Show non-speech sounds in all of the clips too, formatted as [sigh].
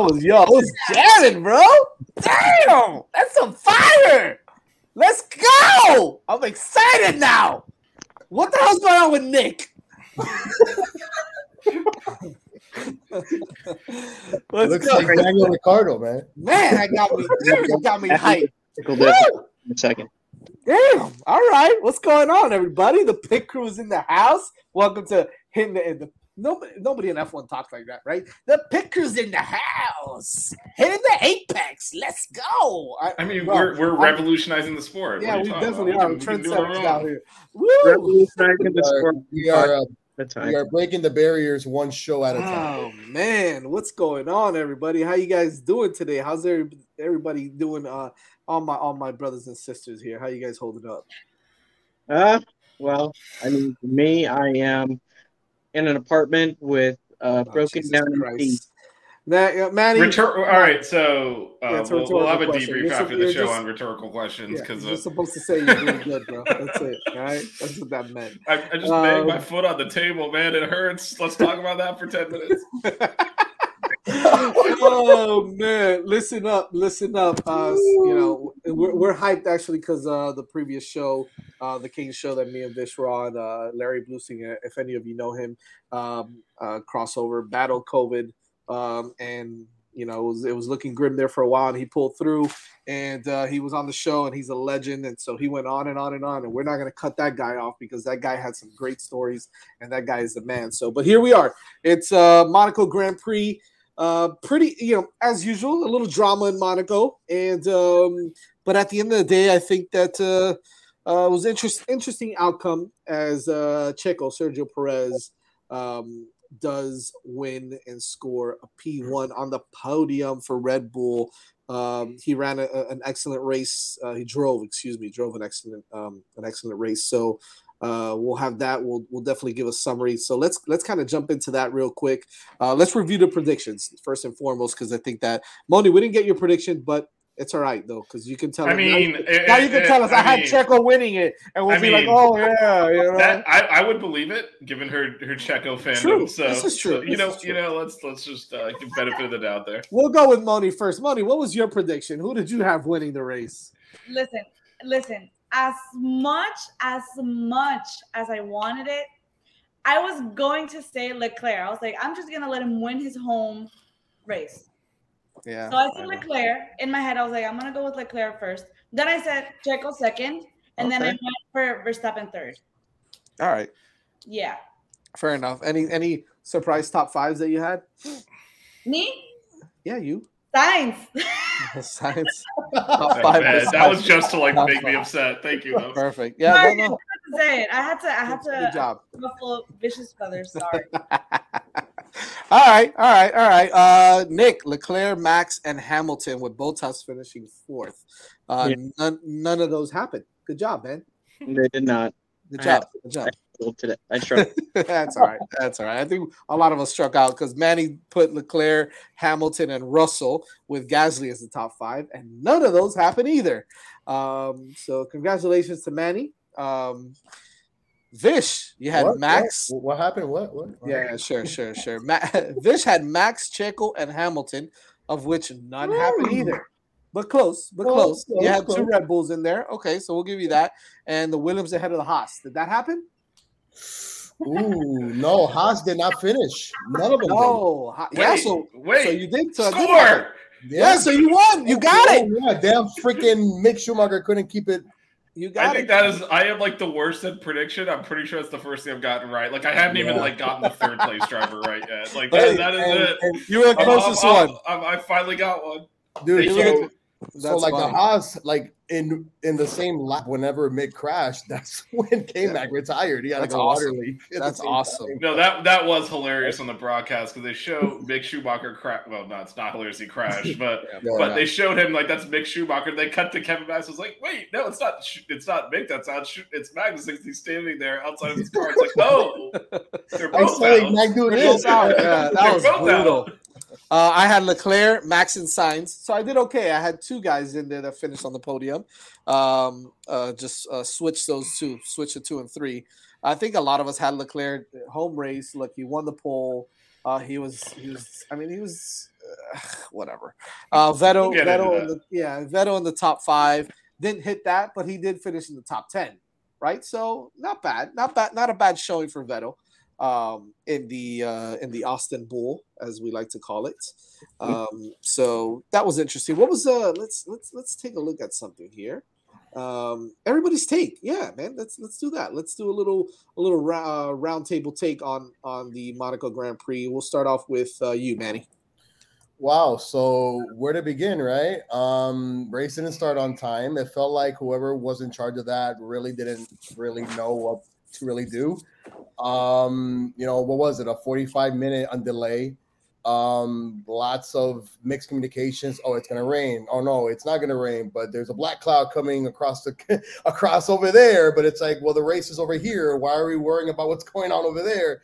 I was yo, I was jamming, bro. Damn, that's some fire. Let's go. I'm excited now. What the hell's going on with Nick? [laughs] Let's Looks go. like Daniel Ricciardo, man. Man, I got me, that got me hyped. Tickle in a second. Damn. All right. What's going on, everybody? The pit crew is in the house. Welcome to hitting the, the nobody nobody in F1 talks like that, right? The pit crew's in the house. Hitting the apex. Let's go. I mean, bro, we're, we're I'm- revolutionizing the sport. Yeah, we definitely about? are. We can- we can do Trendsetters out here. Woo! Revolutionizing the sport. We are uh, we are breaking the barriers one show at a time. Oh man, what's going on, everybody? How you guys doing today? How's every- everybody doing? Uh, all my all my brothers and sisters here. How you guys holding up? Uh, well, I mean, me, I am in an apartment with uh, Oh, broken Jesus down Christ. teeth. Na- uh, Manny, Rhetor- all right, so uh, Yeah, we'll, we'll have a rhetorical question. debrief You're after the show just- on rhetorical questions yeah, because you're uh, supposed to say you're doing [laughs] good, bro. That's it. All right, that's what that meant. I, I just banged my Um, foot on the table, man. It hurts. Let's talk about that for ten minutes. [laughs] [laughs] oh man, listen up, listen up. Uh, you know, we're, we're hyped actually because uh, the previous show, uh, the King show that me and Vish were on, uh, Larry Bluesing, uh, if any of you know him, um, uh, crossover battle COVID, um, and you know it was it was looking grim there for a while, and he pulled through, and uh, he was on the show, and he's a legend, and so he went on and on and on, and we're not gonna cut that guy off because that guy had some great stories, and that guy is the man. So, but here we are. It's uh, Monaco Grand Prix uh pretty you know as usual a little drama in monaco. And um but at the end of the day i think that uh uh was interest, interesting outcome as uh checo sergio perez um does win and score a p1 on the podium for red bull. Um he ran a- an excellent race. Uh, he drove excuse me drove an excellent um an excellent race. So uh, we'll have that. We'll we'll definitely give a summary. So let's let's kind of jump into that real quick. Uh, let's review the predictions first and foremost because I think that Moni, we didn't get your prediction, but it's all right though because you can tell. I us- now mean, you, it- now you it- can tell us I, I had mean- Checo winning it, and we'll I be like, oh yeah, you know. That I, I would believe it, given her her Checo fandom. True. So This is true. so, you This know, true. you know, let's let's just uh, give benefit of the doubt there. we'll go with Moni first. Moni, what was your prediction? Who did you have winning the race? listen, listen. As much as much as I wanted it, I was going to say Leclerc. I was like, I'm just gonna let him win his home race. Yeah. So I said know. Leclerc in my head. I was like, I'm gonna go with Leclerc first. Then I said Checo second, and then I Okay. went for Verstappen third. All right. Yeah, Fair enough. Any any surprise top fives that you had? me, Yeah, you. Sainz. [laughs] [laughs] Sainz. [laughs] Top five man, was that was just to like Top make me upset. Thank you. Though. Perfect. Yeah. Sorry, No, no. I had to say it. I had to. I had to. Good job. Ruffle vicious feathers. Sorry. [laughs] all right, all right, all right. Uh, Nick, Leclerc, Max, and Hamilton with Bottas finishing fourth. Uh, Yeah. none, none of those happened. Good job, man. They did not. Good job. Good job. I struggled today. I struggled. [laughs] That's all right. That's all right. I think a lot of us struck out because Manny put Leclerc, Hamilton, and Russell with Gasly as the top five, and none of those happened either. Um, so congratulations to Manny. Um, Vish, you had What? Max. What, what happened? What? What? what Yeah, sure, sure, sure. Ma- [laughs] Vish had Max, Checo, and Hamilton, of which none happened either. But close, but Close, close. You close, had two. Red Bulls in there. Okay, so we'll give you that. And the Williams ahead of the Haas. Did that happen? Ooh, no, Haas did not finish. None of them. No. Ha- yeah, so, wait, so you did. So it did happen. score. did. Yeah, so you won. You oh, got Oh, it. Yeah, damn freaking Mick Schumacher couldn't keep it. You got. It. I got think it. that is. I am like the worst at prediction. I'm pretty sure it's the first thing I've gotten right. Like I haven't even like gotten the third place driver right yet. Like Hey, that, that is and- it. and you were the I'm- closest I'm- one. I'm- I finally got one. Dude, Thank so, you. so like the fine. Haas, like in in the same lap, whenever Mick crashed, [laughs] that's when K-Mac retired. He had like That's a water leak. That's awesome. time. No, that that was hilarious on the broadcast because they show Mick Schumacher crash. Well, no, it's not hilarious. He crashed, but [laughs] Yeah, but yeah. they showed him like that's Mick Schumacher. They cut to Kevin Max. Was like, wait, no, it's not. It's not Mick. That's out. It's Magnus. He's standing there outside of his car. It's like, [laughs] oh, they're I both saw like out. Mac do They're both out. Yeah, that They're was both brutal. out. Uh, I had Leclerc, Max, and Sainz, so I did okay. I had two guys in there that finished on the podium. Um, uh, just uh, switch those two, switch the two and three. I think a lot of us had Leclerc home race. Look, he won the pole. Uh, he was, he was. I mean, he was whatever. Uh, Vettel, Vettel, in the, yeah, Vettel in the top five didn't hit that, but he did finish in the top ten, right? So not bad, not bad, not a bad showing for Vettel um, in the uh, in the Austin Bull, as we like to call it. Um, so that was interesting. What was uh? Let's let's let's take a look at something here. Um, everybody's take, yeah, man. Let's let's do that. Let's do a little a little ra- uh, round table take on on the Monaco Grand Prix. We'll start off with uh, you, Manny. Wow. So where to begin, right? Um, race didn't start on time. It felt like whoever was in charge of that really didn't really know what to really do. Um, you know, what was it? A 45 minute on delay. Um, lots of mixed communications. Oh, it's gonna rain. Oh no, it's not gonna rain, but there's a black cloud coming across the [laughs] across over there. But it's like, well, the race is over here. Why are we worrying about what's going on over there?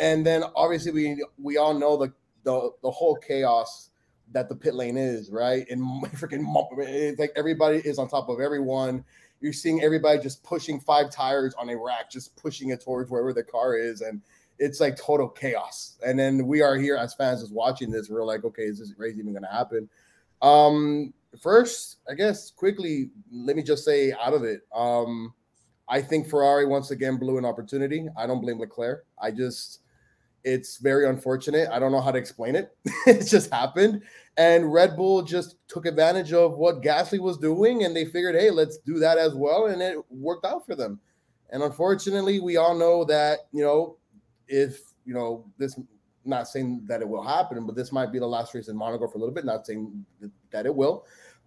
And then obviously we we all know the the the whole chaos that the pit lane is, right? And [laughs] freaking it's like everybody is on top of everyone. You're seeing everybody just pushing five tires on a rack, just pushing it towards wherever the car is, and it's like total chaos. And then we are here as fans just watching this. We're like, okay, is this race even going to happen? Um, first, I guess quickly, let me just say out of it. Um, I think Ferrari once again blew an opportunity. I don't blame Leclerc. I just it's very unfortunate. I don't know how to explain it. [laughs] it just happened. And Red Bull just took advantage of what Gasly was doing and they figured, hey, let's do that as well. And it worked out for them. And unfortunately, we all know that, you know, if, you know, this, not saying that it will happen, but this might be the last race in Monaco for a little bit, not saying that it will.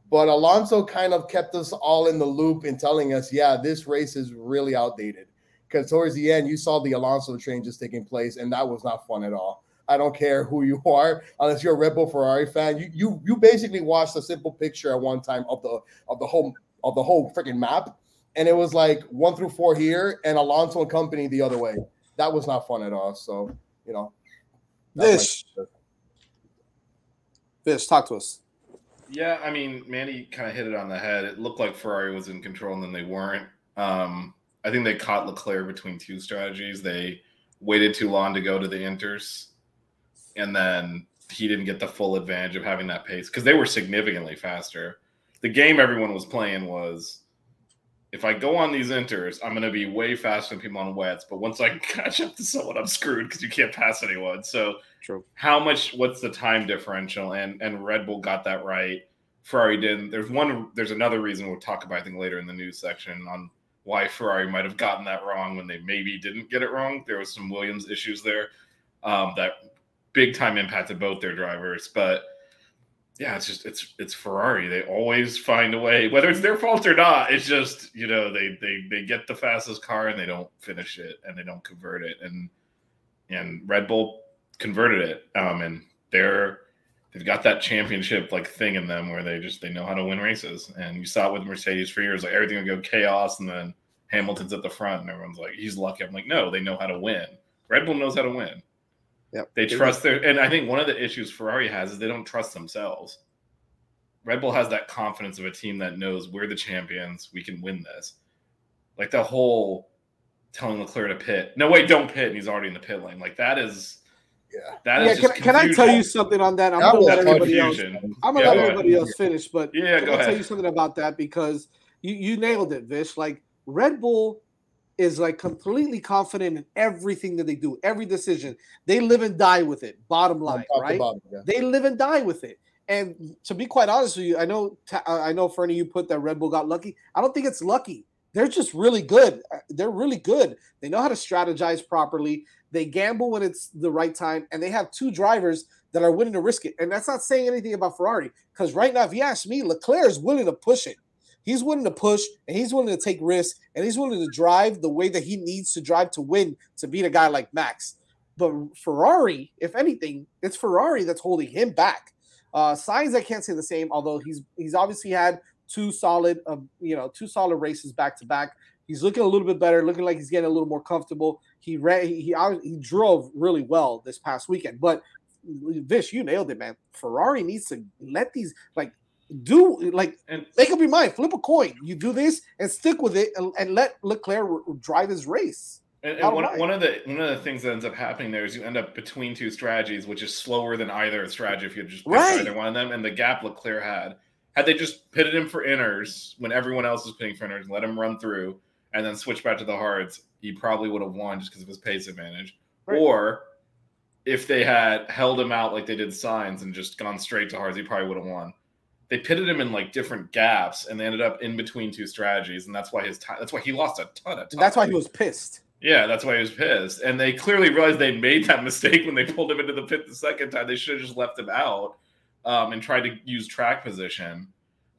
But Alonso kind of kept us all in the loop in telling us, yeah, this race is really outdated because towards the end you saw the Alonso train just taking place, and that was not fun at all. I don't care who you [laughs] are, unless you're a Red Bull Ferrari fan. You you you basically watched a simple picture at one time of the of the whole of the whole freaking map, and it was like one through four here, and Alonso and company the other way. That was not fun at all. So you know, this Vish, talk to us. Yeah, I mean, Manny kind of hit it on the head. It looked like Ferrari was in control, and then they weren't. Um, I think they caught Leclerc between two strategies. They waited too long to go to the inters, and then he didn't get the full advantage of having that pace because they were significantly faster. The game everyone was playing was if I go on these inters, I'm going to be way faster than people on wets. But once I [laughs] catch up to someone, I'm screwed because you can't pass anyone. So True. how much? What's the time differential? And and Red Bull got that right. Ferrari didn't. There's one. There's another reason we'll talk about. I think later in the news section on why Ferrari might have gotten that wrong when they maybe didn't get it wrong. There was some Williams issues there um, that big time impact to both their drivers. But yeah, it's just it's it's Ferrari. They always find a way, whether it's their fault or not. It's just you know they they they get the fastest car and they don't finish it and they don't convert it and and Red Bull converted it. Um, and they're they've got that championship like thing in them where they just they know how to win races. And you saw it with Mercedes for years, like everything would go chaos, and then Hamilton's at the front, and everyone's like, he's lucky. I'm like, no, they know how to win. Red Bull knows how to win. Yep. They trust their, and I think one of the issues Ferrari has is they don't trust themselves. Red Bull has that confidence of a team that knows we're the champions, we can win this. Like the whole telling Leclerc to pit. No, wait, don't pit, and he's already in the pit lane. Like that is yeah. that yeah, is can, just can I tell you something on that? I'm That gonna let everybody else. I'm gonna Yeah, let go ahead. everybody else finish, but Yeah, can go I tell you something about that because you you nailed it, Vish. Like Red Bull is like completely confident in everything that they do, every decision. They live and die with it. Bottom line, right? bottom, yeah. They live and die with it. And to be quite honest with you, I know uh, I know Fernie, you put that Red Bull got lucky. I don't think it's lucky. They're just really good. Uh, They're really good. They know how to strategize properly. They gamble when it's the right time, and they have two drivers that are willing to risk it. And that's not saying anything about Ferrari, because right now, if you ask me, Leclerc is willing to push it. He's willing to push, and he's willing to take risks, and he's willing to drive the way that he needs to drive to win to beat a guy like Max. But Ferrari, if anything, it's Ferrari that's holding him back. Uh, Sainz, I can't say the same, although he's he's obviously had two solid, uh, you know, two solid races back to back. He's looking a little bit better, looking like he's getting a little more comfortable. He ran, he he, he drove really well this past weekend. But Vish, you nailed it, man. Ferrari needs to let these like do like And make up your mind, flip a coin. You do this and stick with it, and, and let Leclerc drive his race. And, and one, one of the one of the things that ends up happening there is you end up between two strategies, which is slower than either strategy if you just picked Right. either one of them. And the gap Leclerc had, had they just pitted him for inners when everyone else was pitting for inners, and let him run through, and then switch back to the hards, he probably would have won just because of his pace advantage. Right. Or if they had held him out like they did Sainz and just gone straight to hards, he probably would have won. They pitted him in like different gaps, and they ended up in between two strategies, and that's why his time. That's why he lost a ton of time. That's why he was pissed. Yeah, that's why he was pissed. And they clearly realized they made that mistake when they pulled him into the pit the second time. They should have just left him out um, and tried to use track position.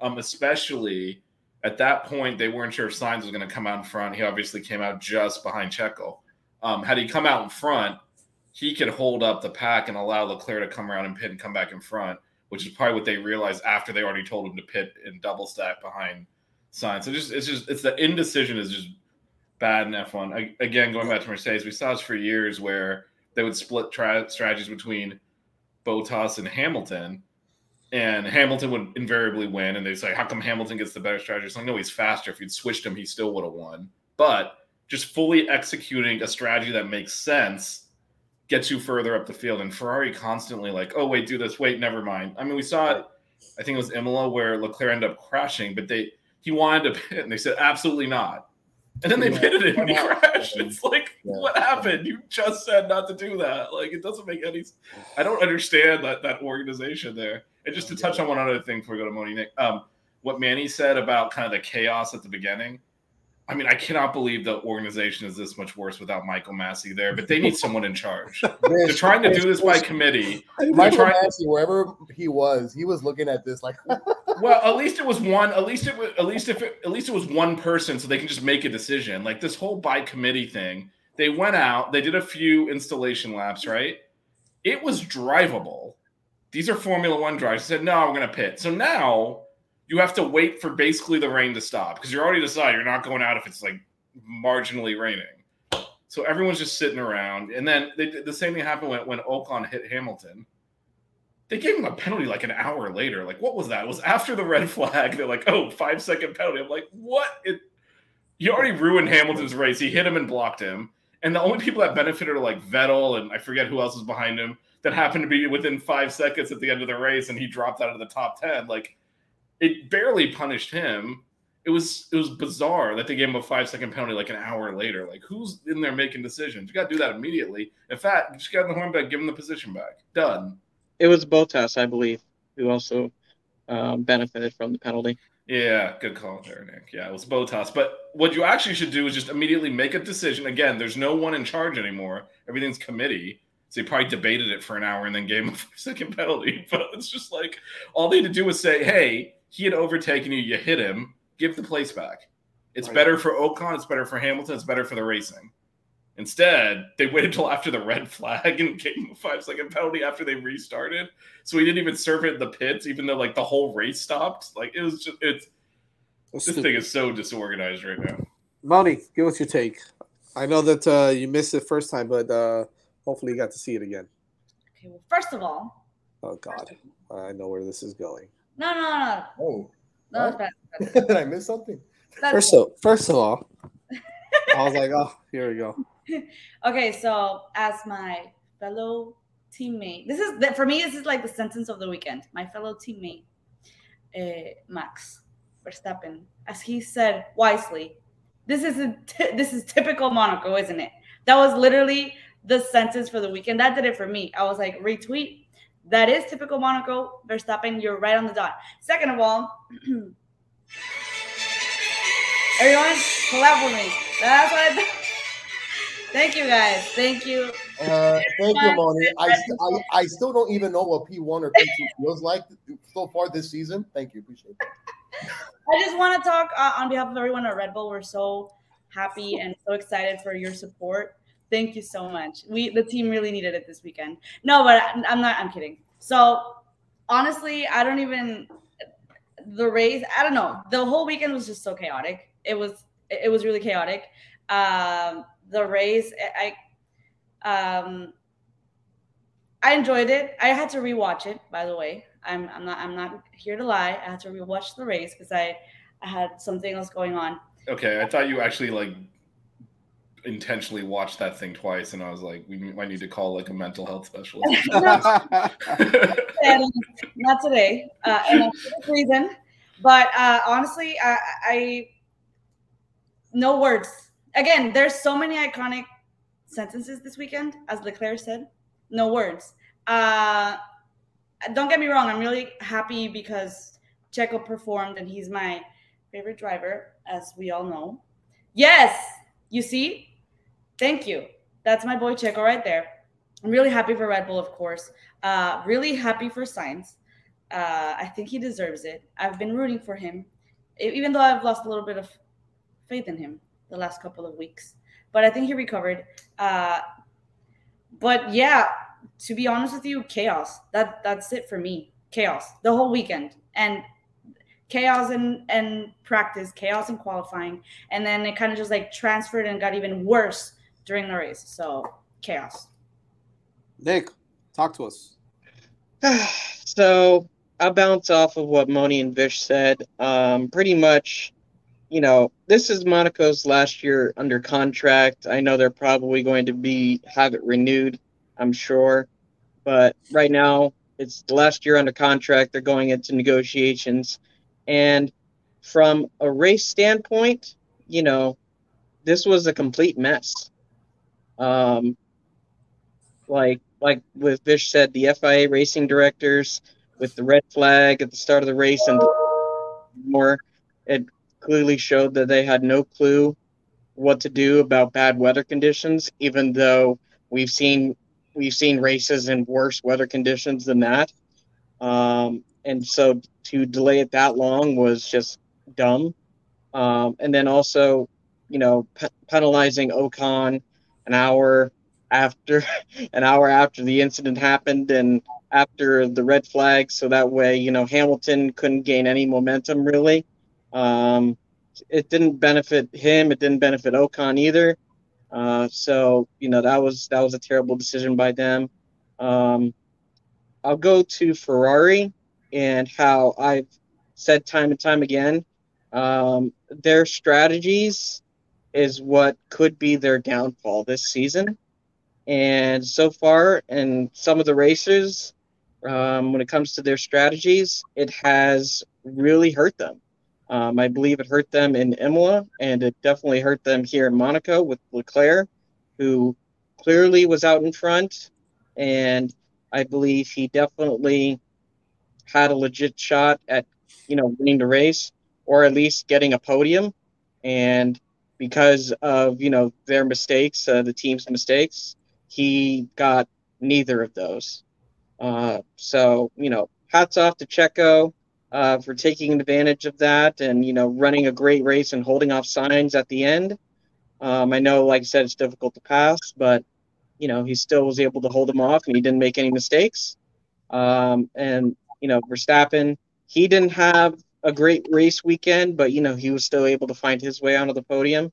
Um, especially at that point, they weren't sure if Sainz was going to come out in front. He obviously came out just behind Checo. Um, had he come out in front, he could hold up the pack and allow Leclerc to come around and pit and come back in front, which is probably what they realized after they already told him to pit and double stack behind Sainz. So just it's just it's the indecision is just bad in F1. I, again, going back to Mercedes, we saw this for years where they would split tra- strategies between Bottas and Hamilton, and Hamilton would invariably win. And they'd say, "How come Hamilton gets the better strategy?" It's like, no, he's faster. If you'd switched him, he still would have won. But just fully executing a strategy that makes sense gets you further up the field. And Ferrari constantly like, "Oh, wait, do this. Wait, never mind." I mean, we saw it. I think it was Imola where Leclerc ended up crashing, but they he wanted to pit, and they said, "Absolutely not." And then they Yeah. pitted him and he crashed. It's like, Yeah. what happened? You just said not to do that. Like, it doesn't make any. I don't understand that that organization there. And just to touch on one other thing before we go to Moni Nick, um, what Manny said about kind of the chaos at the beginning. I mean, I cannot believe the organization is this much worse without Michael Masi there, but they need someone in charge. [laughs] They're trying to do this by committee. Michael trying- Masi, wherever he was, he was looking at this like, [laughs] Well, at least it was one. At least it was. At least if it, at least it was one person, so they can just make a decision. Like this whole by committee thing. They went out. They did a few installation laps. Right. It was drivable. These are Formula One drivers. They said no, I'm going to pit. So now you have to wait for basically the rain to stop because you're already decided you're not going out if it's like marginally raining. So everyone's just sitting around, and then they the same thing happened when when Ocon hit Hamilton they gave him a penalty like an hour later. Like, what was that? It was after the red flag. They're like, oh, five second penalty. I'm like, what? It, you already ruined Hamilton's race. He hit him and blocked him. And the only people that benefited are like Vettel and I forget who else was behind him that happened to be within five seconds at the end of the race and he dropped out of the top 10. Like, it barely punished him. It was it was bizarre that they gave him a five second penalty like an hour later. Like, who's in there making decisions? You got to do that immediately. In fact, just get in the horn back, give him the position back. Done. It was Bottas, I believe, who also um, benefited from the penalty. Yeah, good call there, Nick. Yeah, it was Bottas. But what you actually should do is just immediately make a decision. Again, there's no one in charge anymore. Everything's committee. So he probably debated it for an hour and then gave him a [laughs] second penalty. [laughs] But it's just like all they had to do was say, hey, he had overtaken you, you hit him, give the place back. It's Right. better for Ocon, it's better for Hamilton, it's better for the racing. Instead, they waited until after the red flag and gave him a five second penalty after they restarted. So he didn't even serve it in the pits, even though like the whole race stopped. Like it was just it's That's this stupid. thing is so disorganized right now. Moni, give us your take. I know that uh, you missed it first time, but uh, hopefully you got to see it again. Okay, well, first of all, Oh God, I know where this is going. No, no, no, oh, no, What? that's [laughs] bad. did I miss something? That's- First of first of all, [laughs] I was like, oh, here we go. okay, so as my fellow teammate, this is for me. This is like the sentence of the weekend. My fellow teammate, uh, Max Verstappen, as he said wisely, this is a t- this is typical Monaco, isn't it? That was literally the sentence for the weekend. That did it for me. I was like, retweet. That is typical Monaco. Verstappen, you're right on the dot. Second of all, [clears throat] everyone, collab with me. That's what I. Th- [laughs] Thank you guys. Thank you. Uh, thank you, Moni. I, I I still don't even know what P1 or P2 feels like so far this season. Thank you. Appreciate it. I just want to talk uh, on behalf of everyone at Red Bull. We're so happy and so excited for your support. Thank you so much. We the team really needed it this weekend. No, but I- I'm not. I'm kidding. So honestly, I don't even the race. I don't know. The whole weekend was just so chaotic. It was it was really chaotic. Um, the race, I um, I enjoyed it. I had to rewatch it. By the way, I'm I'm not I'm not here to lie. I had to rewatch the race because I I had something else going on. Okay, I thought you actually like intentionally watched that thing twice, and I was like, we might need to call like a mental health specialist. [laughs] Not today, uh, and for reason. But uh, honestly, I, I no words. Again, there's so many iconic sentences this weekend, as Leclerc said. No words. Uh, don't get me wrong. I'm really happy because Checo performed, and he's my favorite driver, as we all know. Yes, you see. Thank you. That's my boy Checo right there. I'm really happy for Red Bull, of course. Uh, really happy for Sainz. Uh, I think he deserves it. I've been rooting for him, even though I've lost a little bit of faith in him the last couple of weeks. But I think he recovered. Uh, but yeah, to be honest with you, chaos. That that's it for me. Chaos the whole weekend and chaos in and practice, chaos in qualifying, and then it kind of just like transferred and got even worse during the race. So chaos. Nick, talk to us. [sighs] so I'll bounce off of what Moni and Vish said. Um, pretty much, you know, this is Monaco's last year under contract. I know they're probably going to be have it renewed, I'm sure, but right now it's the last year under contract. They're going into negotiations, and from a race standpoint, you know, this was a complete mess. Um, like like with Vish said, the FIA racing directors with the red flag at the start of the race and more, it clearly showed that they had no clue what to do about bad weather conditions, even though we've seen we've seen races in worse weather conditions than that. Um, and so to delay it that long was just dumb. Um, and then also, you know, pe- penalizing Ocon an hour after [laughs] an hour after the incident happened and after the red flag, so that way, you know, Hamilton couldn't gain any momentum really. Um, it didn't benefit him. It didn't benefit Ocon either. Uh, so you know that was that was a terrible decision by them. Um, I'll go to Ferrari and how I've said time and time again, um, their strategies is what could be their downfall this season. And so far, in some of the races, um, when it comes to their strategies, it has really hurt them. Um, I believe it hurt them in Imola, and it definitely hurt them here in Monaco with Leclerc, who clearly was out in front. And I believe he definitely had a legit shot at, you know, winning the race or at least getting a podium. And because of, you know, their mistakes, uh, the team's mistakes, he got neither of those. Uh, so, you know, hats off to Checo uh, for taking advantage of that and, you know, running a great race and holding off Sainz at the end. Um, I know, like I said, it's difficult to pass, but, you know, he still was able to hold him off and he didn't make any mistakes. Um, and, you know, Verstappen, he didn't have a great race weekend, but, you know, he was still able to find his way onto the podium.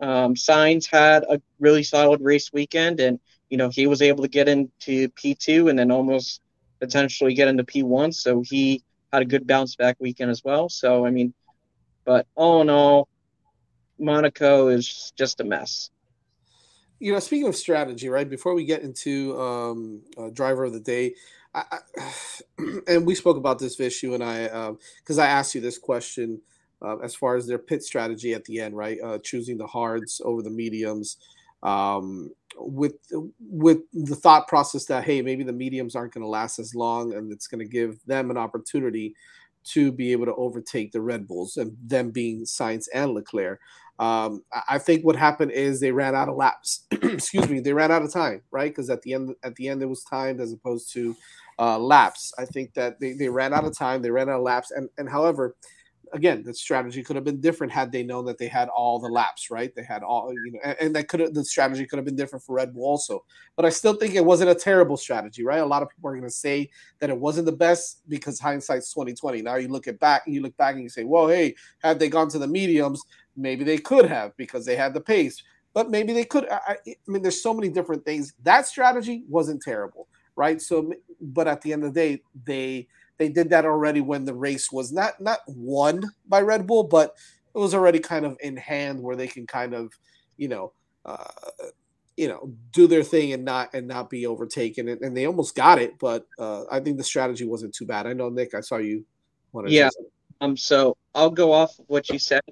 Um, Sainz had a really solid race weekend, and you know he was able to get into P2 and then almost potentially get into P1. So he had a good bounce back weekend as well. So I mean, but all in all, Monaco is just a mess. You know, speaking of strategy, right? Before we get into um, uh, driver of the day, I, [sighs] and we spoke about this issue, and I because um, I asked you this question uh, as far as their pit strategy at the end, right? Uh, choosing the hards over the mediums, um, with with the thought process that hey, maybe the mediums aren't going to last as long, and it's going to give them an opportunity to be able to overtake the Red Bulls, and them being Sainz and Leclerc. Um, I think what happened is they ran out of laps. [clears throat] Excuse me, they ran out of time, right? Because at the end, at the end, it was timed as opposed to uh, laps. I think that they, they ran out of time, they ran out of laps, and and however, again, the strategy could have been different had they known that they had all the laps, right? They had all, you know, and, and that could have the strategy could have been different for Red Bull also. But I still think it wasn't a terrible strategy, right? A lot of people are going to say that it wasn't the best because hindsight's twenty twenty. Now you look at back, you look back and you say, well, hey, had they gone to the mediums, maybe they could have because they had the pace. But maybe they could. I, I mean, there's so many different things. That strategy wasn't terrible, right? So, but at the end of the day, they they did that already when the race was not not won by Red Bull, but it was already kind of in hand where they can kind of, you know, uh, you know, do their thing and not and not be overtaken. And, and they almost got it, but uh, I think the strategy wasn't too bad. I know Nick, I saw you. Yeah. Um. So I'll go off of what you said,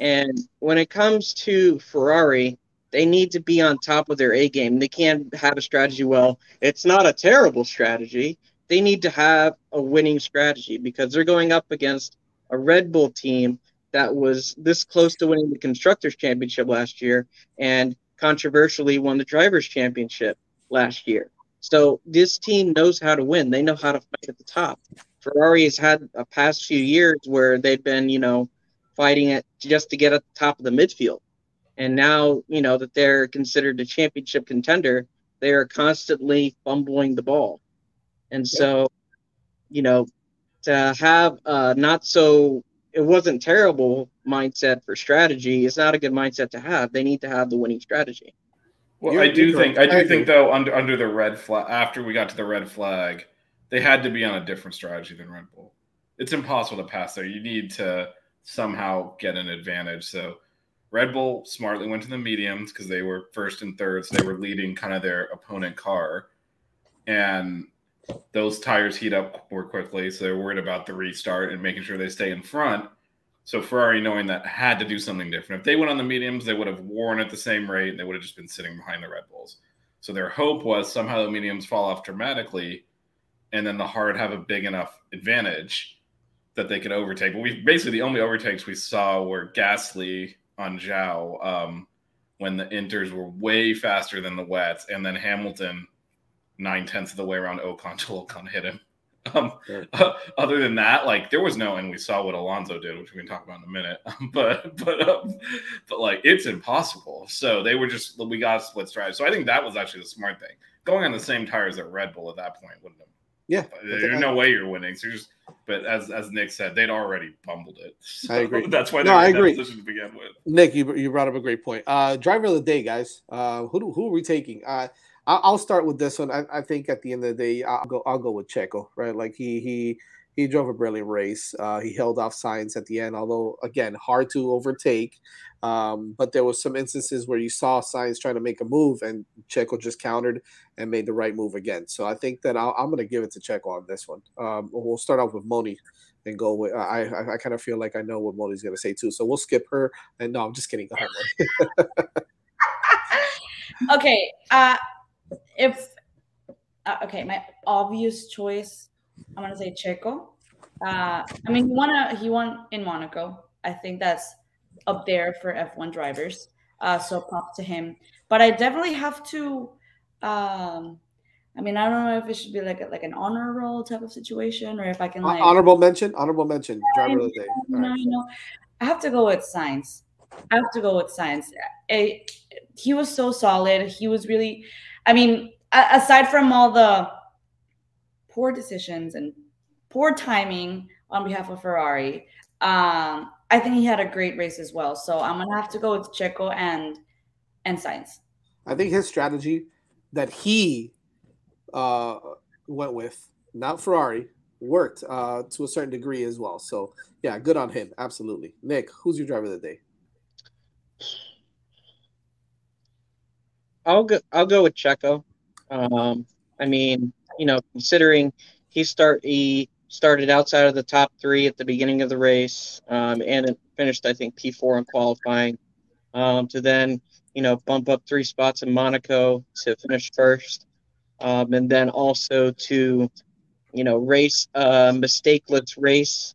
and when it comes to Ferrari, they need to be on top of their A game. They can't have a strategy. Well, it's not a terrible strategy. They need to have a winning strategy because they're going up against a Red Bull team that was this close to winning the constructors championship last year and controversially won the drivers championship last year. So this team knows how to win. They know how to fight at the top. Ferrari has had a past few years where they've been, you know, fighting it just to get at the top of the midfield. And now, you know, that they're considered a championship contender, they are constantly fumbling the ball. And so, you know, to have uh, not so it wasn't terrible mindset for strategy. It's not a good mindset to have. They need to have the winning strategy. Well, you're, I do think I do think though under under the red flag after we got to the red flag, they had to be on a different strategy than Red Bull. It's impossible to pass there. You need to somehow get an advantage. So Red Bull smartly went to the mediums because they were first and third, so they were leading kind of their opponent car. And those tires heat up more quickly, so they're worried about the restart and making sure they stay in front. So Ferrari, knowing that, had to do something different. If they went on the mediums, they would have worn at the same rate, and they would have just been sitting behind the Red Bulls. So their hope was somehow the mediums fall off dramatically, and then the hard have a big enough advantage that they could overtake. But we basically the only overtakes we saw were Gasly on Zhou um, when the inters were way faster than the wets, and then Hamilton nine tenths of the way around Ocon till Ocon hit him. [laughs] Um, sure. [laughs] uh, other than that, like there was no, and we saw what Alonso did, which we can talk about in a minute. [laughs] but but um, but like it's impossible. So they were just we got a split stride. So I think that was actually the smart thing. Going on the same tires that Red Bull at that point wouldn't have. Yeah, there's no way you're winning. So you're just. But as as Nick said, they'd already bumbled it. So I agree. That's why no, I agree. position to begin with. Nick, you, you brought up a great point. Uh, driver of the day, guys. Uh, who who are we taking? Uh, I'll start with this one. I, I, think at the end of the day, I'll go. I'll go with Checo. Right, like he he he drove a brilliant race. Uh, he held off Sainz at the end, although again hard to overtake. Um, but there was some instances where you saw Sainz trying to make a move, and Checo just countered and made the right move again. So I think that i am going to give it to Checo on this one. Um, we'll start off with Moni and go with. I I, I kind of feel like I know what Moni's going to say too. So we'll skip her. And no, I'm just kidding. Go ahead, [laughs] [laughs] okay. Uh, if uh, okay, my obvious choice, I'm gonna say Checo. Uh, I mean, he won a, he won in Monaco. I think that's up there for F1 drivers. Uh, so props to him. But I definitely have to. Um, I mean, I don't know if it should be like a, like an honor roll type of situation, or if I can like honorable mention, honorable mention, driver of the day. No, right. no, I have to go with Sainz. I have to go with. It, he was so solid. He was really. I mean, aside from all the poor decisions and poor timing on behalf of Ferrari, um, I think he had a great race as well. So I'm gonna have to go with Checo and and Sainz. I think his strategy that he uh, went with, not Ferrari, worked uh, to a certain degree as well. So yeah, good on him. Absolutely. Nick, who's your driver of the day? I'll go. I'll go with Checo. Um, I mean, you know, considering he start he started outside of the top three at the beginning of the race, um, and it finished I think P four in qualifying, um, to then you know bump up three spots in Monaco to finish first, um, and then also to you know race a mistakeless race.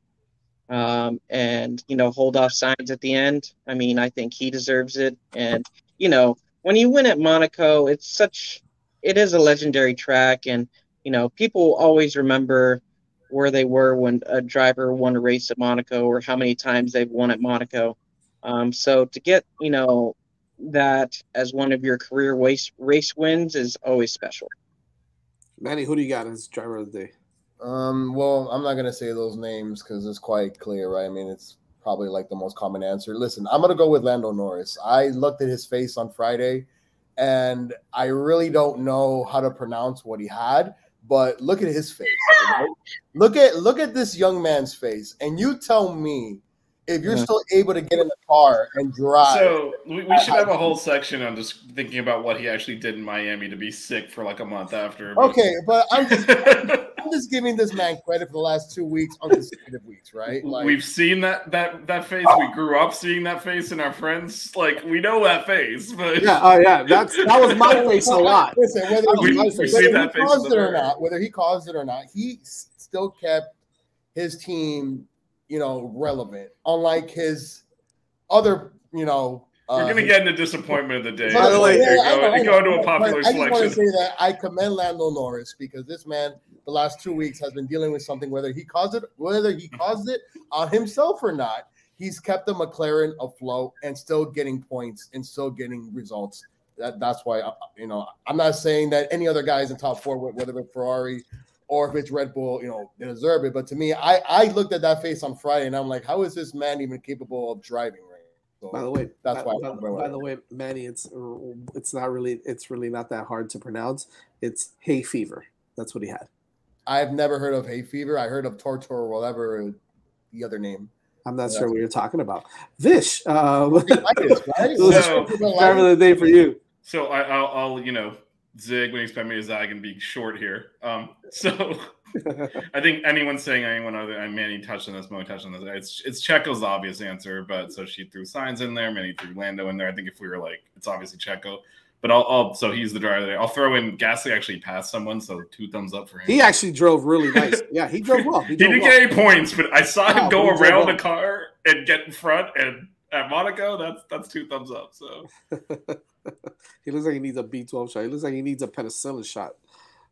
Um, and you know hold off Sainz at the end. I mean, I think he deserves it. And you know, when you win at Monaco, it's such it is a legendary track, and you know people always remember where they were when a driver won a race at Monaco or how many times they've won at Monaco. Um, so to get you know that as one of your career race race wins is always special. Manny, who do you got as driver of the day? Um, well, I'm not gonna say those names because it's quite clear, right? I mean, it's probably like the most common answer. Listen, I'm gonna go with Lando Norris. I looked at his face on Friday, and I really don't know how to pronounce what he had. But look at his face. [laughs] Look at look at this young man's face, and you tell me if you're Yeah. still able to get in the car and drive, So we, we should have a whole section on just thinking about what he actually did in Miami to be sick for like a month after. but- okay, but I'm [laughs] just, I'm just giving this man credit for the last two weeks on consecutive weeks, right? Like, We've seen that that that face. We grew up seeing that face in our friends. Like we know that face, but Yeah, oh yeah, that's that was my face a lot. Listen, whether, We- he, we whether see he face caused it or not, whether he caused it or not, he still kept his team, you know, relevant. Unlike his other, you know, you're uh, gonna get into disappointment of the day. By the way- Here you Yeah, I know, go, I you know, go into I a know, popular but I just want to say that I commend Lando Norris because this man, the last two weeks, has been dealing with something. Whether he caused it, whether he caused it on himself or not, he's kept the McLaren afloat and still getting points and still getting results. That that's why uh, you know I'm not saying that any other guys in top four, whether it's Ferrari or if it's Red Bull, you know, they deserve it. But to me, I I looked at that face on Friday and I'm like, how is this man even capable of driving right? now? So, By the way, That's by, why- By, by the way, Manny, it's it's not really it's really not that hard to pronounce. It's hay fever. That's what he had. I've never heard of hay fever. I heard of tortor or whatever the other name. I'm not Yeah. sure what you're talking about. Vish, uh, Tonsillitis. [laughs] So- driver the day for you. So I, I'll, I'll, you know, zig when you expect me to zag and be short here. Um, [laughs] so I think anyone saying anyone other, and Manny touched on this, Mo touched on this. It's it's Checo's obvious answer, but so she threw Sainz in there. Manny threw Lando in there. I think if we were like, it's obviously Checo. But I'll, I'll so he's the driver. of the day. I'll throw in Gasly actually passed someone, so two thumbs up for him. He actually drove really nice. Yeah, he drove well. He He didn't well. get any points, but I saw him go around well. the car and get in front. And at Monaco, that's that's two thumbs up. So [laughs] [laughs] he looks like he needs a B12 shot. He looks like he needs a penicillin shot.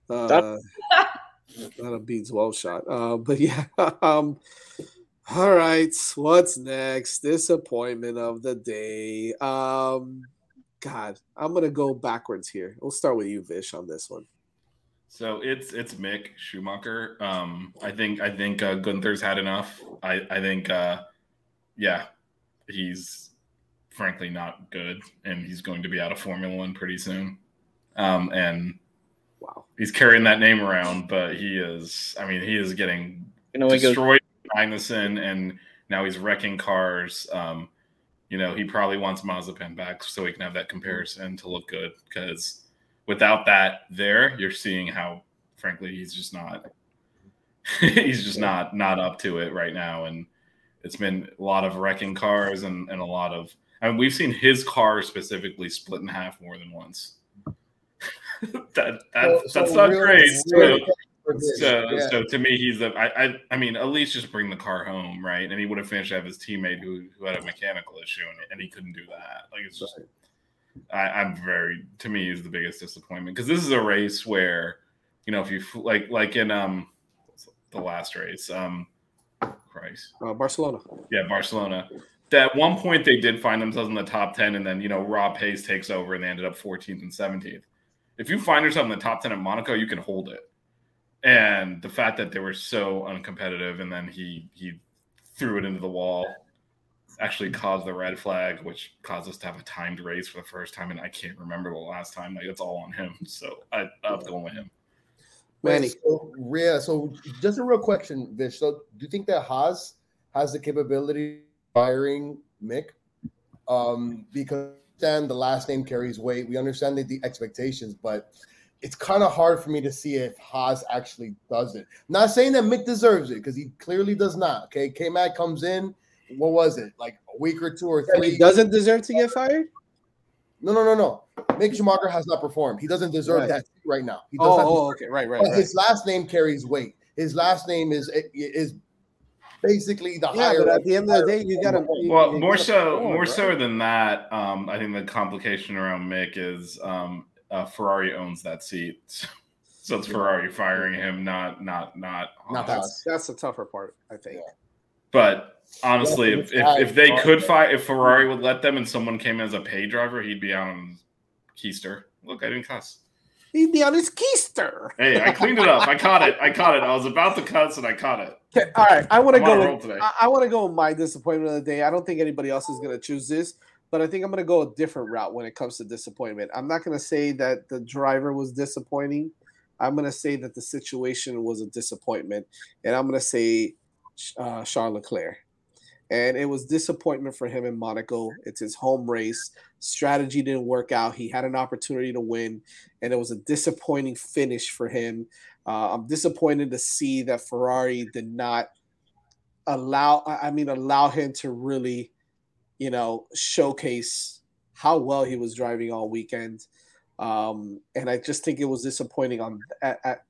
Uh, That- not a B12 shot. Uh, but yeah. [laughs] Um, all right. What's next? Disappointment of the day. Um, God, I'm gonna go backwards here. We'll start with you, Vish, on this one. So it's it's Mick Schumacher. Um, I think I think uh, Gunther's had enough. I I think uh, yeah, he's frankly not good, and he's going to be out of Formula One pretty soon. Um, and Wow. he's carrying that name around, but he is. I mean, he is getting You know, goes, destroyed by Magnussen, and now he's wrecking cars. Um, you know, he probably wants Mazepin back so he can have that comparison to look good. Because without that there, you're seeing how, frankly, he's just not. [laughs] he's just not not up to it right now, and it's been a lot of wrecking cars and and a lot of. I mean, we've seen his car specifically split in half more than once. [laughs] that that So- that's so not real- great. real So- so, yeah. so to me, he's the. I, I, I mean, at least just bring the car home, right? And he would have finished have his teammate who, who had a mechanical issue, and, and he couldn't do that. Like it's just, I, I'm very. To me, he's the biggest disappointment because this is a race where, you know, if you like, like in um, the last race, um, Christ, Uh, Barcelona. yeah, Barcelona. At one point, they did find themselves in the top ten, and then you know Rob Hayes takes over, and they ended up 14th and 17th. If you find yourself in the top ten at Monaco, you can hold it. And the fact that they were so uncompetitive, and then he he threw it into the wall, actually caused the red flag, which caused us to have a timed race for the first time, and I can't remember the last time. Like it's all on him. [laughs] So I, I'm going with him. Manny. So, yeah, so just a real question, Vish. So, do you think that Haas has the capability of firing Mick? Um, because then the last name carries weight. We understand the, the expectations, but it's kind of hard for me to see if Haas actually does it. Not saying that Mick deserves it because he clearly does not. Okay, K Mac comes in. What was it like a week or two or three? He doesn't deserve to get fired? No, no, no, no. Mick Schumacher has not performed. He doesn't deserve Right. that right now. He does Oh, oh, okay. Right, right, but right. his last name carries weight. His last name is is basically the Yeah, higher. but at the end of the day, you gotta. Well, you more so, perform, more right? so than that. Um, I think the complication around Mick is um, uh, Ferrari owns that seat, [laughs] so it's Ferrari firing him, not not not. Not That's that's the tougher part, I think. But honestly, Yeah, if, if, if they could fight, if Ferrari would let them, and someone came in as a pay driver, he'd be out on Keister. Look, I didn't cuss. Be on his keister. Hey, I cleaned it up. I [laughs] caught it. I caught it. I was about to cuss, and I caught it. Okay, all right. I want to I'm on a go. With, today. I, I want to go with my disappointment of the day. I don't think anybody else is going to choose this, but I think I'm going to go a different route when it comes to disappointment. I'm not going to say that the driver was disappointing. I'm going to say that the situation was a disappointment, and I'm going to say uh, Charles Leclerc. and it was disappointment for him in Monaco. It's his home race. Strategy didn't work out. He had an opportunity to win, and it was a disappointing finish for him. Uh, I'm disappointed to see that Ferrari did not allow. I mean, allow him to really, you know, showcase how well he was driving all weekend. Um, and I just think it was disappointing on at, at,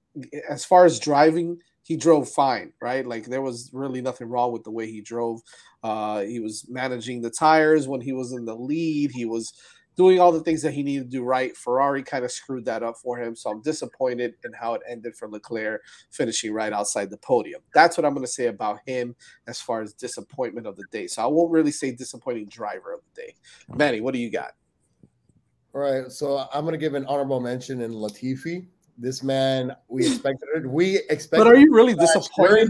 as far as driving he drove fine, right? Like there was really nothing wrong with the way he drove. Uh, he was managing the tires when he was in the lead. He was doing all the things that he needed to do right. Ferrari kind of screwed that up for him. So I'm disappointed in how it ended for Leclerc, finishing right outside the podium. That's what I'm going to say about him as far as disappointment of the day. So I won't really say disappointing driver of the day. Manny, what do you got? All right. So I'm going to give an honorable mention in Latifi. This man, we expected it. We expected. But are you really disappointed?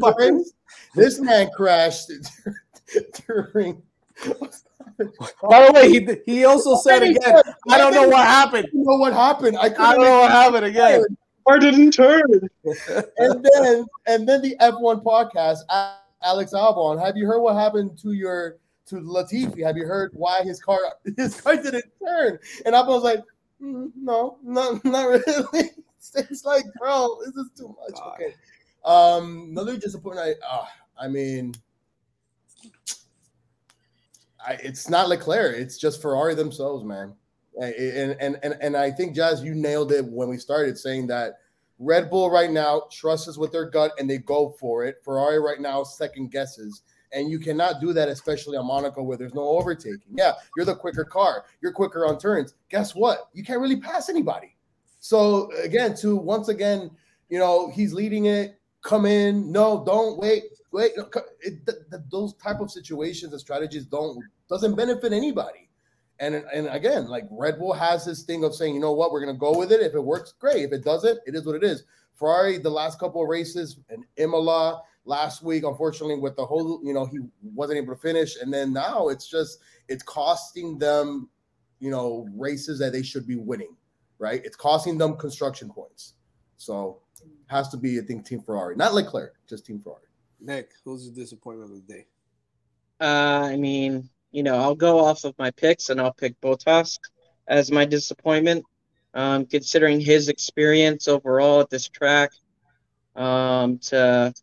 This man crashed [laughs] during. By the way, he he also said again, I don't know what happened. You know what happened? I, I don't know what happened again. I didn't turn. [laughs] and then and then the F1 podcast, Alex Albon. Have you heard what happened to your to Latifi? Have you heard why his car [laughs] his car didn't turn? And I was like, mm, no, not not really. [laughs] it's like, bro, this is too much. God. Okay. Um, another disappointment. I, uh, I mean, I, it's not Leclerc. It's just Ferrari themselves, man. And and and and I think Jazz, you nailed it when we started saying that Red Bull right now trusts us with their gut and they go for it. Ferrari right now second guesses. And you cannot do that, especially on Monaco where there's no overtaking. Yeah, you're the quicker car, you're quicker on turns. Guess what? You can't really pass anybody. So again, to once again, you know, he's leading it. Come in. No, don't wait. Wait. It, the, the, those type of situations and strategies don't doesn't benefit anybody. And and again, like Red Bull has this thing of saying, you know what, we're gonna go with it. If it works, great. If it doesn't, it is what it is. Ferrari, the last couple of races and Imola last week, unfortunately, with the whole, you know, he wasn't able to finish. And then now it's just it's costing them, you know, races that they should be winning right? It's costing them construction points. So has to be, I think, Team Ferrari, not Leclerc, just Team Ferrari. Nick, who's the disappointment of the day? Uh, I mean, you know, I'll go off of my picks and I'll pick Bottas as my disappointment, um, considering his experience overall at this track. Um, to,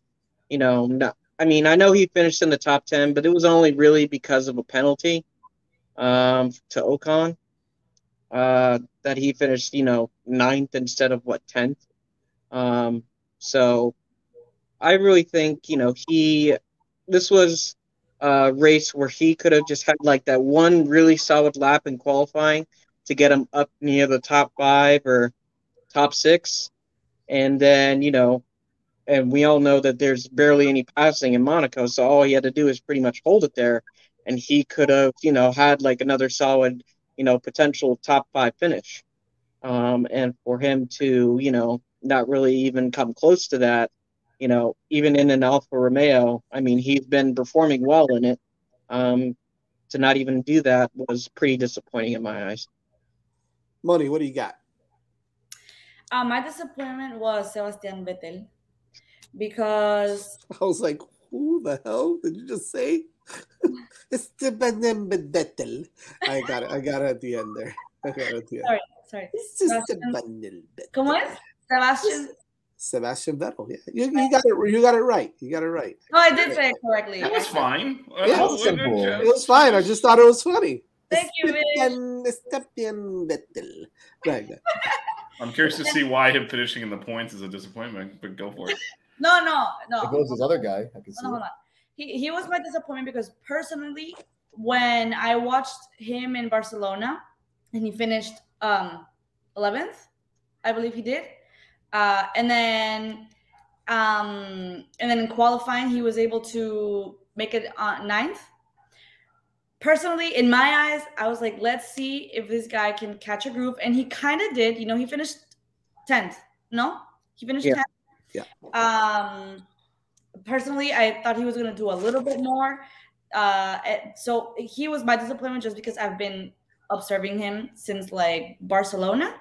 you know, not, I mean, I know he finished in the top 10, but it was only really because of a penalty um, to Ocon uh, that he finished, you know, ninth instead of what tenth. Um, so I really think, you know, he this was a race where he could have just had like that one really solid lap in qualifying to get him up near the top five or top six, and then you know, and we all know that there's barely any passing in Monaco, so all he had to do is pretty much hold it there, and he could have, you know, had like another solid you know, potential top five finish. Um, and for him to, you know, not really even come close to that, you know, even in an Alfa Romeo, I mean, he's been performing well in it. Um, to not even do that was pretty disappointing in my eyes. Money, what do you got? Uh, my disappointment was Sebastian Vettel because [laughs] I was like, who the hell did you just say? [laughs] Esteban Vettel. I got it. I got it at the end there. I got it at the end. Sorry, sorry. Sebastian, ¿Cómo es? Sebastian. Sebastian Vettel. Yeah, you, you, got it. You got it right. You got it right. No, I did say it correctly. It was fine. Yeah, it was simple. It was fine. I just thought it was funny. Thank you, Esteban Vettel. Right. I'm curious to see why him finishing in the points is a disappointment, but go for it. [laughs] No, no, no. It goes this other guy. I can see. No, hold on he, he was my disappointment because personally, when I watched him in Barcelona and he finished um 11th, I believe he did. Uh, and then um and then in qualifying he was able to make it on ninth. Personally, in my eyes, I was like, let's see if this guy can catch a groove. And he kind of did. You know, he finished 10th. No? He finished yeah. 10th. Yeah. Um personally, I thought he was going to do a little bit more. Uh, so he was my disappointment just because I've been observing him since like Barcelona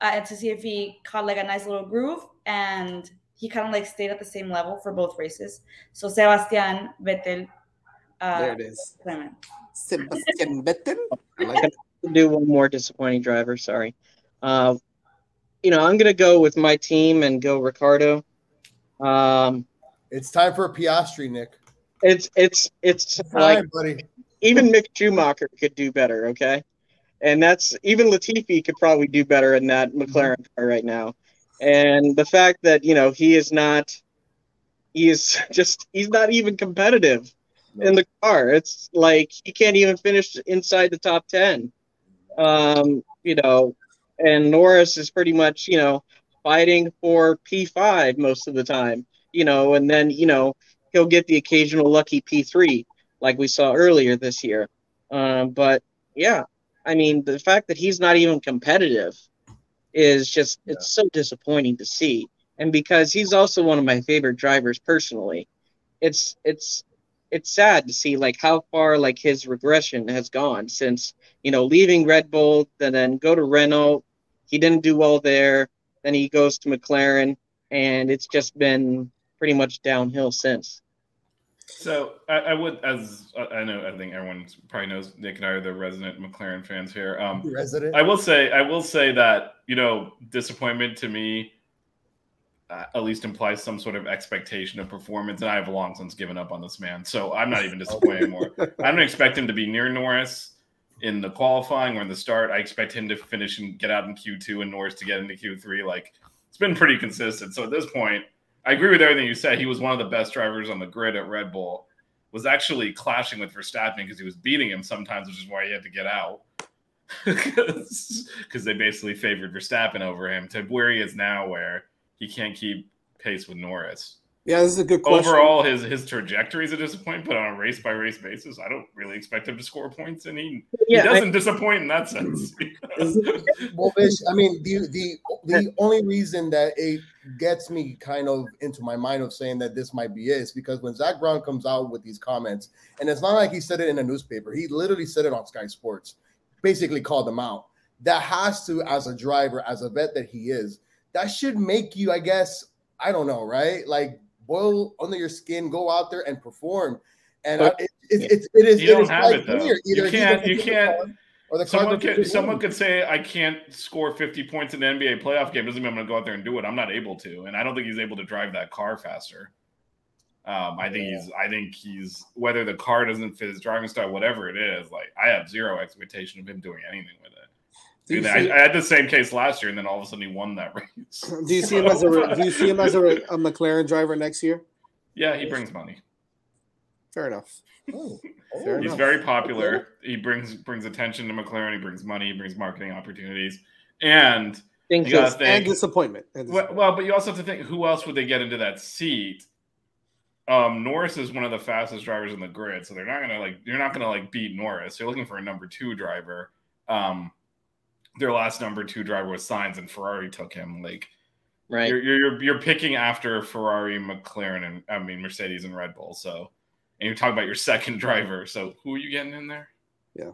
uh, and to see if he caught like a nice little groove and he kind of like stayed at the same level for both races. So Sebastian Vettel Uh, There it is. Clement. Sebastian [laughs] Vettel. I like it. [laughs] do one more disappointing driver. Sorry. Uh, you know, I'm gonna go with my team and go Ricciardo. Um, It's time for a Piastri, Nick. it's it's it's Time, like buddy. even Mick Schumacher could do better. Okay, and that's even Latifi could probably do better in that McLaren car right now. And the fact that you know he is not, he is [laughs] just he's not even competitive in the car. It's like he can't even finish inside the top ten. Um, you know, and Norris is pretty much you know fighting for P five most of the time. You know, and then you know he'll get the occasional lucky P three like we saw earlier this year. Um, but yeah, I mean the fact that he's not even competitive is just it's so disappointing to see. And because he's also one of my favorite drivers personally, it's it's it's sad to see like how far like his regression has gone since you know leaving Red Bull and then go to Renault. He didn't do well there. Then he goes to McLaren, and it's just been pretty much downhill since. So I, I would, as I know, I think everyone probably knows Nick and I are the resident McLaren fans here. Um, Resident. I will say, I will say that you know, disappointment to me uh, at least implies some sort of expectation of performance, and I have long since given up on this man. So I'm not even disappointed anymore. [laughs] I don't expect him to be near Norris in the qualifying or in the start. I expect him to finish and get out in Q2, and Norris to get into Q3. Like it's been pretty consistent. So at this point, I agree with everything you said. He was one of the best drivers on the grid at Red Bull. Was actually clashing with Verstappen because he was beating him sometimes, which is why he had to get out. [laughs] Because they basically favored Verstappen over him to where he is now, where he can't keep pace with Norris. Yeah, this is a good question. Overall, his his trajectory is a disappointment, but on a race by race basis, I don't really expect him to score points, and he, Yeah, he doesn't disappoint in that sense. [laughs] Well, I mean, the the the only reason that it gets me kind of into my mind of saying that this might be it is because when Zak Brown comes out with these comments, and it's not like he said it in a newspaper, he literally said it on Sky Sports, basically called them out. That has to, as a driver, as a vet that he is, that should make you, I guess, I don't know, right? Like boil under your skin, go out there and perform. And I, it, it, it, it is. You don't it is have it, though. clear. You Either can't- you can't- Or the car someone could someone could say I can't score 50 points in an NBA playoff game. Doesn't mean I'm going to go out there and do it. I'm not able to, and I don't think he's able to drive that car faster. Um, I think Yeah. he's. I think he's whether the car doesn't fit his driving style, whatever it is. Like I have zero expectation of him doing anything with it. Do you, Dude, I, see, I had the same case last year, and then all of a sudden he won that [laughs] race. do you see him as a do you see him as a, a McLaren driver next year? yeah, he brings money. Fair enough. Oh, Fair oh. He's enough. very popular. He brings brings attention to McLaren. He brings money. He brings marketing opportunities, and think you gotta that- And disappointment. And Well, well, but you also have to think who else would they get into that seat? Um, Norris is one of the fastest drivers in the grid, so they're not gonna like you're not gonna like beat Norris. You're looking for a number two driver. Um, their last number two driver was Sainz, and Ferrari took him. Like right. you're, you're you're picking after Ferrari, McLaren, and I mean Mercedes and Red Bull. So, and you're talking about your second [laughs] driver. So who are you getting in there? yeah,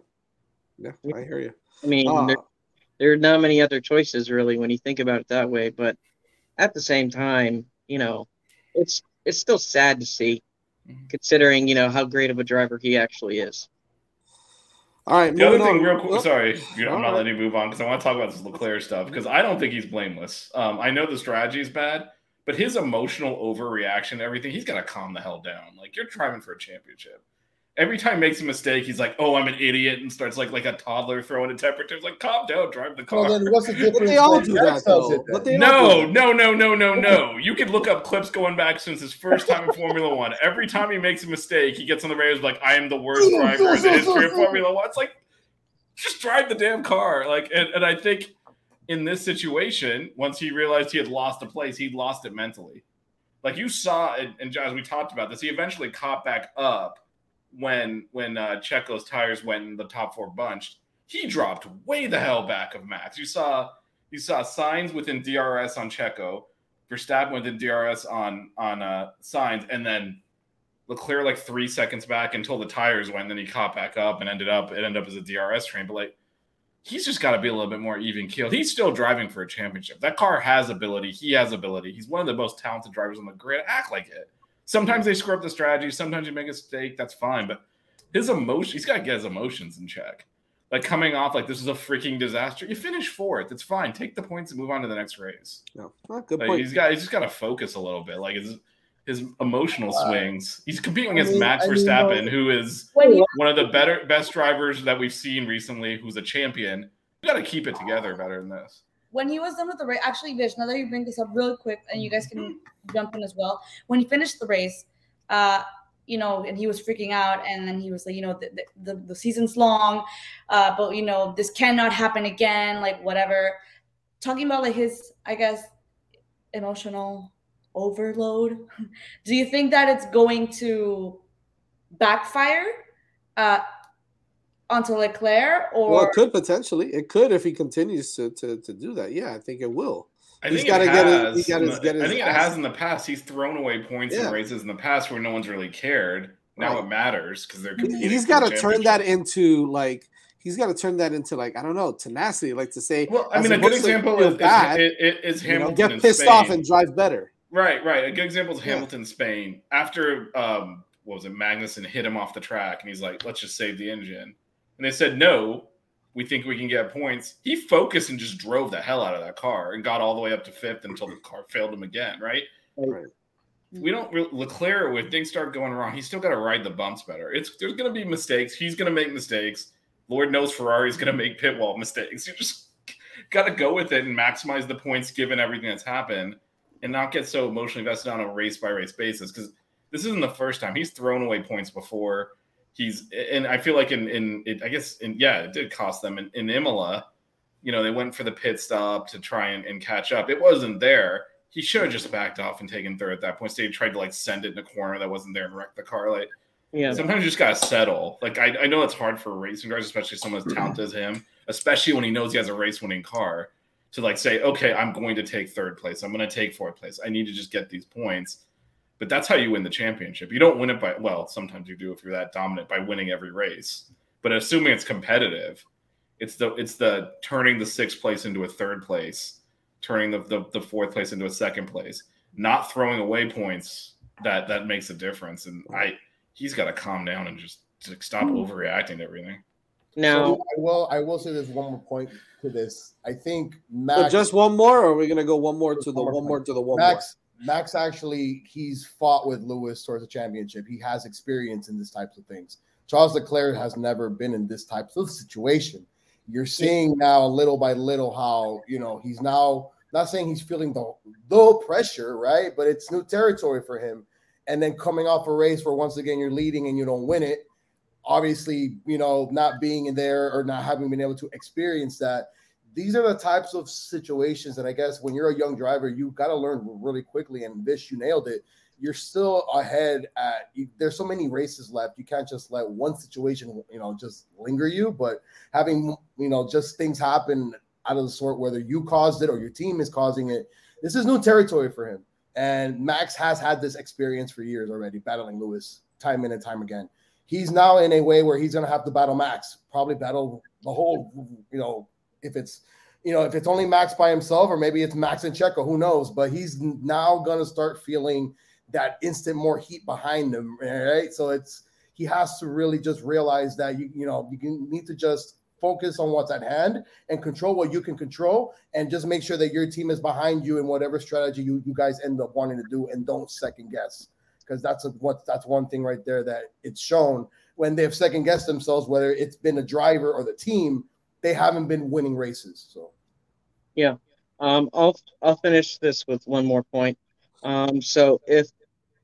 yeah, I hear you. I mean, Uh, there, there are not many other choices really when you think about it that way. But at the same time, you know, it's it's still sad to see, Mhm. considering you know how great of a driver he actually is. All right, The other thing, on. real quick, Oh, sorry, you know, I'm All not right. letting you move on because I want to talk about this Leclerc stuff because I don't think he's blameless. Um, I know the strategy is bad, but his emotional overreaction everything, he's got to calm the hell down. Like you're driving for a championship. Every time he makes a mistake, he's like, "Oh, I'm an idiot," and starts like like a toddler throwing a temper tantrum. like, calm down, drive the car. Well, then what's the difference? But they all do that though. But they No, no, no, no, no, no. [laughs] You could look up clips going back since his first time in Formula One. Every time he makes a mistake, he gets on the radio like, "I am the worst driver in the history of Formula One." It's like, just drive the damn car. Like, and, and I think in this situation, once he realized he had lost a place, he lost it mentally. Like you saw, and, and as we talked about this, he eventually caught back up when when uh, Checo's tires went in the top four bunched. He dropped way the hell back of Max. You saw you saw Sainz within DRS on Checo, Verstappen within DRS on on uh, Sainz, and then Leclerc like three seconds back until the tires went. Then he caught back up and ended up it ended up as a DRS train. But like he's just got to be a little bit more even keeled. He's still driving for a championship. That car has ability. He has ability. He's one of the most talented drivers on the grid. Act like it. Sometimes they screw up the strategy. Sometimes you make a mistake. That's fine. But his emotion. He's got to get his emotions in check. Like coming off like this is a freaking disaster. You finish fourth. It's fine. Take the points and move on to the next race. No, oh, good Like, point. he's got he's just got to focus a little bit. Like his his emotional Uh, swings. He's competing I against mean- Max I mean, Verstappen, though- who is one of the better best drivers that we've seen recently. Who's a champion. You got to keep it together better than this. When he was done with the race, actually, Vish, now that you bring this up real quick, and you guys can jump in as well. When he finished the race, uh, you know, and he was freaking out, and then he was like, you know, the the, the, the season's long, uh, but you know, this cannot happen again, like whatever. Talking about like his, I guess, emotional overload. [laughs] Do you think that it's going to backfire uh, onto Leclerc, or well, it could potentially. It could if he continues to to, to do that. Yeah, I think it will. I He's think gotta it get his- has. he gotta in the- get I his think it has in the past. He's thrown away points Yeah. in races in the past where no one's really cared. Now Right. it matters because they're. competing He's for got to turn that into like he's got to turn that into like I don't know tenacity, like to say Well, I mean, a good opposed to example feel is, is, is, is you know, Hamilton. get in pissed Spain. off and drive better. Right, right. A good example is Yeah. Hamilton, Spain. After um, what was it, Magnussen hit him off the track, and he's like, "Let's just save the engine." And they said, "No, we think we can get points." He focused and just drove the hell out of that car and got all the way up to fifth until the car failed him again. Right? Right. We don't re- Leclerc when things start going wrong. He's still got to ride the bumps better. It's there's going to be mistakes. He's going to make mistakes. Lord knows Ferrari's going to make pit wall mistakes. You just got to go with it and maximize the points given everything that's happened, and not get so emotionally invested on a race by race basis. Because this isn't the first time he's thrown away points before. He's and I feel like in in it, I guess in yeah it did cost them in, in Imola. You know they went for the pit stop to try and, and catch up. It wasn't there he should have just backed off and taken third at that point. Instead, he tried to like send it in a corner that wasn't there and wreck the car. Like Yeah. sometimes you just gotta settle. Like I, I know it's hard for racing drivers, especially someone as talented as him, especially when he knows he has a race winning car, to like say, okay, I'm going to take third place. I'm going to take fourth place. I need to just get these points. But that's how you win the championship. You don't win it by well, sometimes you do if you're that dominant by winning every race. But assuming it's competitive, it's the it's the turning the sixth place into a third place turning the, the, the fourth place into a second place, not throwing away points that that makes a difference. And I he's got to calm down and just, just stop hmm. overreacting to everything. Now, So I will. I will say there's one more point to this. I think So Max. just one more, or are we gonna go one more to the one more one more point. to the one Max. Max actually he's fought with Lewis towards a championship. He has experience in this types of things. Charles Leclerc has never been in this type of situation. You're seeing now little by little how you know he's now not saying he's feeling the the pressure, right? But it's new territory for him. And then coming off a race where once again you're leading and you don't win it, obviously, you know, not being in there or not having been able to experience that. These are the types of situations that I guess when you're a young driver, you got to learn really quickly. And this, you nailed it. You're still ahead at. You, there's so many races left. You can't just let one situation, you know, just linger you. But having, you know, just things happen out of the sort, whether you caused it or your team is causing it, this is new territory for him. And Max has had this experience for years already, battling Lewis time in and time again. He's now in a way where he's going to have to battle Max, probably battle the whole, you know, if it's, you know, if it's only Max by himself or maybe it's Max and Checo, who knows? But he's now to start feeling that instant more heat behind him, right? So it's he has to really just realize that you you know you need to just focus on what's at hand and control what you can control and just make sure that your team is behind you in whatever strategy you, you guys end up wanting to do and don't second guess because that's a, what that's one thing right there that it's shown when they've second guessed themselves whether it's been a driver or the team they haven't been winning races so yeah, um, I'll I'll finish this with one more point. Um, so if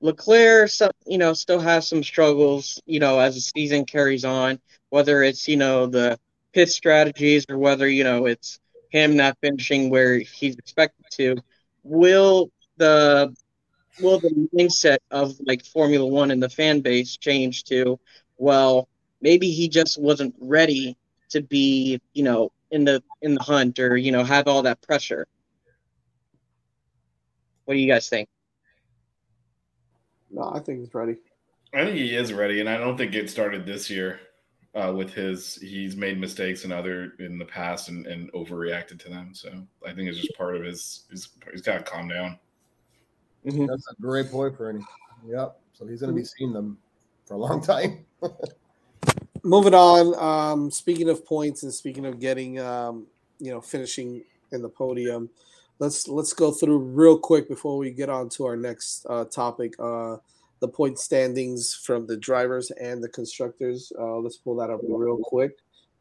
Leclerc, you know, still has some struggles, you know, as the season carries on, whether it's you know the pit strategies or whether you know it's him not finishing where he's expected to, will the will the mindset of like Formula One and the fan base change to, well, maybe he just wasn't ready to be, you know, in the in the hunt or you know have all that pressure. What do you guys think? No, I think he's ready. I think he is ready, and I don't think it started this year uh, with his. He's made mistakes in other in the past and, and overreacted to them. So I think it's just part of his. his he's got to calm down. Mhm. that's a great point for any yep so he's going to be seeing them for a long time [laughs] moving on. Um, speaking of points and speaking of getting, um, you know, finishing in the podium, let's let's go through real quick before we get on to our next uh, topic. Uh, the point standings from the drivers and the constructors. Uh, let's pull that up real quick.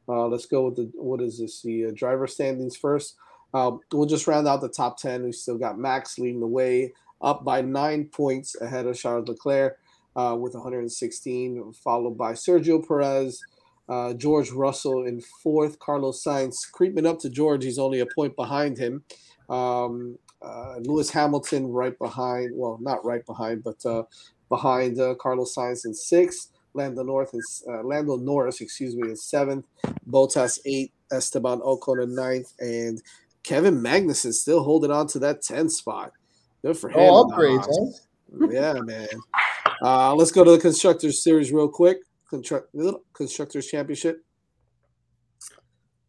Uh, let's go with the what is this? The uh, driver standings first. Um, we'll just round out the top ten. We still got Max leading the way, up by nine points ahead of Charles Leclerc uh, with 116, followed by Sergio Perez, uh, George Russell in fourth, Carlos Sainz creeping up to George. He's only a point behind him. Um, uh, Lewis Hamilton right behind, well, not right behind, but uh, behind uh, Carlos Sainz in sixth. Lando North is uh, Lando Norris, excuse me, in seventh. Bottas eight. Esteban Ocon in ninth, and Kevin Magnussen still holding on to that 10 spot. Good for him. Oh, upgrades, huh? Yeah, man. Uh, let's go to the Constructors Series real quick. Constructors Championship.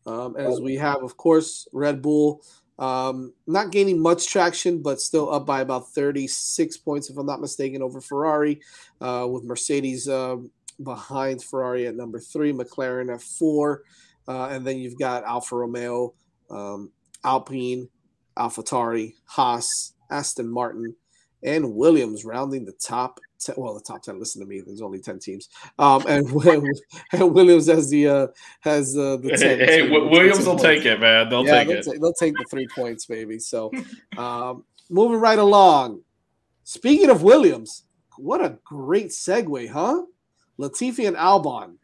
Um, as we have, of course, Red Bull um, not gaining much traction, but still up by about 36 points, if I'm not mistaken, over Ferrari, uh, with Mercedes uh, behind Ferrari at number three, McLaren at four, uh, and then you've got Alfa Romeo, um, Alpine, AlphaTauri, Haas, Aston Martin, and Williams rounding the top ten, well, the top ten. Listen to me. There's only ten teams, um, and, [laughs] and Williams has the uh, has uh, the 10, hey, hey Williams will take it, man. They'll yeah, take they'll it. They'll take the three points, baby. So, um, moving right along. Speaking of Williams, what a great segue, huh? Latifi and Albon,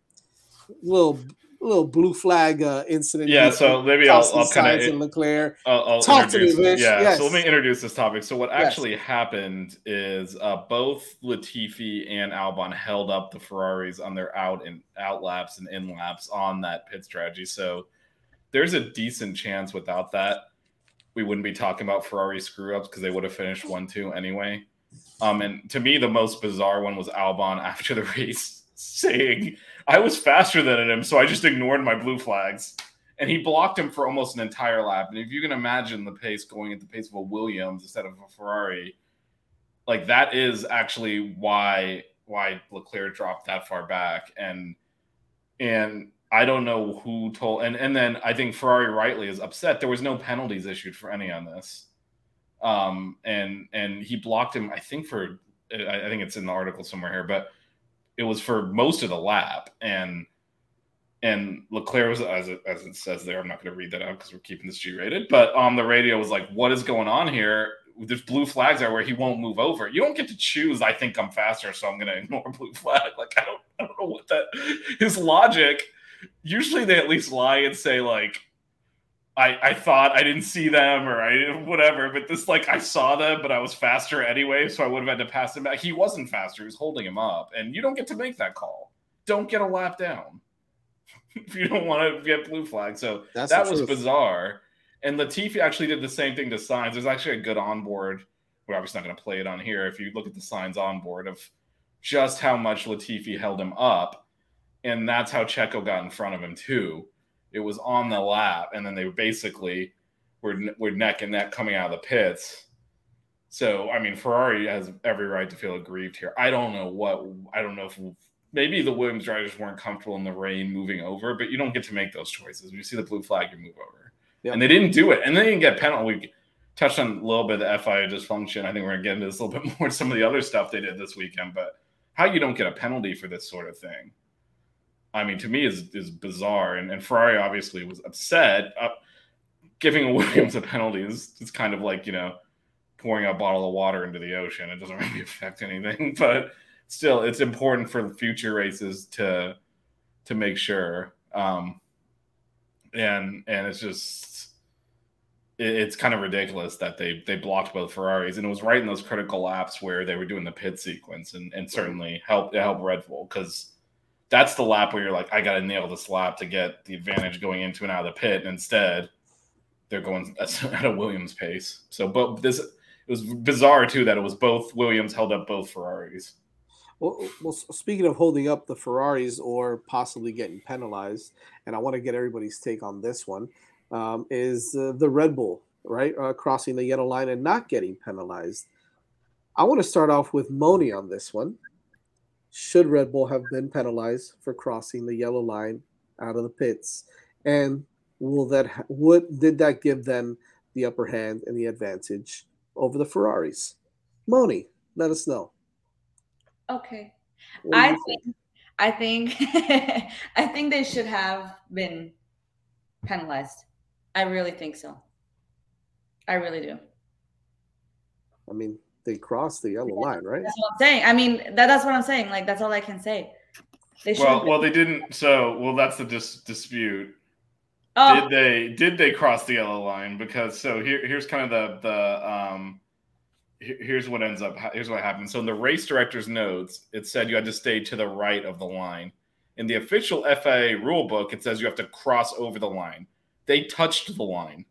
little little blue flag uh, incident. Yeah, so maybe I'll, I'll kind of Leclerc. I'll, I'll Talk to me, Rich. Yeah, yes. so let me introduce this topic. So what actually yes. happened is uh, both Latifi and Albon held up the Ferraris on their out and out laps and in laps on that pit strategy. So there's a decent chance without that we wouldn't be talking about Ferrari screw ups because they would have finished one two anyway. Um, and to me, the most bizarre one was Albon [laughs] after the race saying I was faster than him, so I just ignored my blue flags. And he blocked him for almost an entire lap. And if you can imagine the pace going at the pace of a Williams instead of a Ferrari, like that is actually why why Leclerc dropped that far back. And and I don't know who told and and then I think Ferrari rightly is upset. There was no penalties issued for any on this. Um and and he blocked him, I think for I think it's in the article somewhere here, but it was for most of the lap, and and Leclerc was as it, as it says there. I'm not going to read that out because we're keeping this G-rated. But on the radio was like, "What is going on here? There's blue flags are where he won't move over. You don't get to choose. I think I'm faster, so I'm going [laughs] to ignore blue flag. Like I don't I don't know what that his logic. Usually they at least lie and say like I, I thought I didn't see them or I whatever, but this like I saw them, but I was faster anyway, so I would have had to pass him back. He wasn't faster; he was holding him up, and you don't get to make that call. Don't get a lap down [laughs] if you don't want to get blue flag. So That's that was truth. bizarre. And Latifi actually did the same thing to Sainz. There's actually a good onboard. We're obviously not going to play it on here. If you look at the Sainz onboard of just how much Latifi held him up, and that's how Checo got in front of him too it was on the lap, and then they basically were were neck and neck coming out of the pits. So I mean, Ferrari has every right to feel aggrieved here. I don't know what I don't know if maybe the Williams drivers weren't comfortable in the rain moving over, but you don't get to make those choices. When you see the blue flag, you move over, yep. and they didn't do it, and they didn't get penalty. We touched on a little bit of the FIA dysfunction. I think we're gonna get into this a little bit [laughs] more. Some of the other stuff they did this weekend, but how you don't get a penalty for this sort of thing I mean, to me is is bizarre. And, and Ferrari obviously was upset. Uh, giving [laughs] Williams a penalty is it's kind of like you know pouring a bottle of water into the ocean. It doesn't [laughs] really affect anything, [laughs] but still, it's important for future races to to make sure. Um, and and it's just it, it's kind of ridiculous that they they blocked both Ferraris, and it was right in those critical laps where they were doing the pit sequence, and and certainly helped help Red Bull because that's the lap where you're like, I got to nail this lap to get the advantage going into and out of the pit. And instead, they're going [laughs] at a Williams pace. So, but this it was bizarre too that it was both Williams held up both Ferraris. Well, well, speaking of holding up the Ferraris or possibly getting penalized, and I want to get everybody's take on this one, um, is uh, the Red Bull right uh, crossing the yellow line and not getting penalized. I want to start off with Moni on this one should Red Bull have been penalized for crossing the yellow line out of the pits? And will that ha- what did that give them the upper hand and the advantage over the Ferraris? Moni, let us know. Okay. I think, I think [laughs] I think they should have been penalized. I really think so. I really do. I mean, they crossed the yellow line, right? That's what I'm saying. I mean, that, that's what I'm saying. Like that's all I can say. They. Well, well, they didn't. So, well, that's the dis- dispute. oh, Did they did they cross the yellow line? Because so here here's kind of the the um here's what ends up here's what happened. So in the race director's notes, it said you had to stay to the right of the line. In the official FIA rule book, it says you have to cross over the line. They touched the line.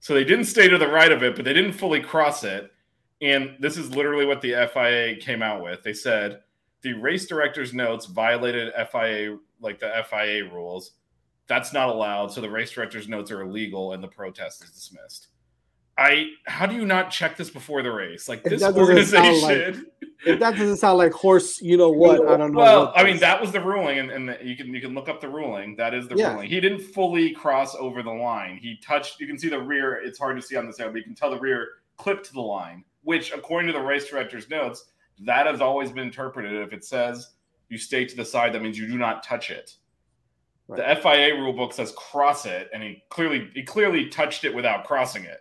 So they didn't stay to the right of it, but they didn't fully cross it. And this is literally what the FIA came out with. They said the race director's notes violated FIA like the FIA rules. That's not allowed. So the race director's notes are illegal and the protest is dismissed. I how do you not check this before the race? Like It this doesn't like- organization. [laughs] If that doesn't sound like horse, you know what? I don't know. Well, I mean that was the ruling, and, and you can you can look up the ruling. That is the Yeah. ruling. He didn't fully cross over the line. He touched. You can see the rear. It's hard to see on this side, but you can tell the rear clipped the line. Which, according to the race director's notes, that has always been interpreted. If it says you stay to the side, that means you do not touch it. The FIA rule book says cross it, and he clearly he clearly touched it without crossing it.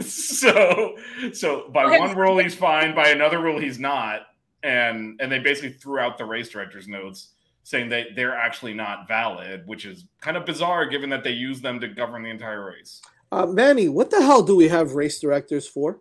[laughs] so so by one rule he's fine, by another rule he's not, and and they basically threw out the race director's notes saying that they're actually not valid, which is kind of bizarre given that they use them to govern the entire race. Uh, Manny, what the hell do we have race directors for?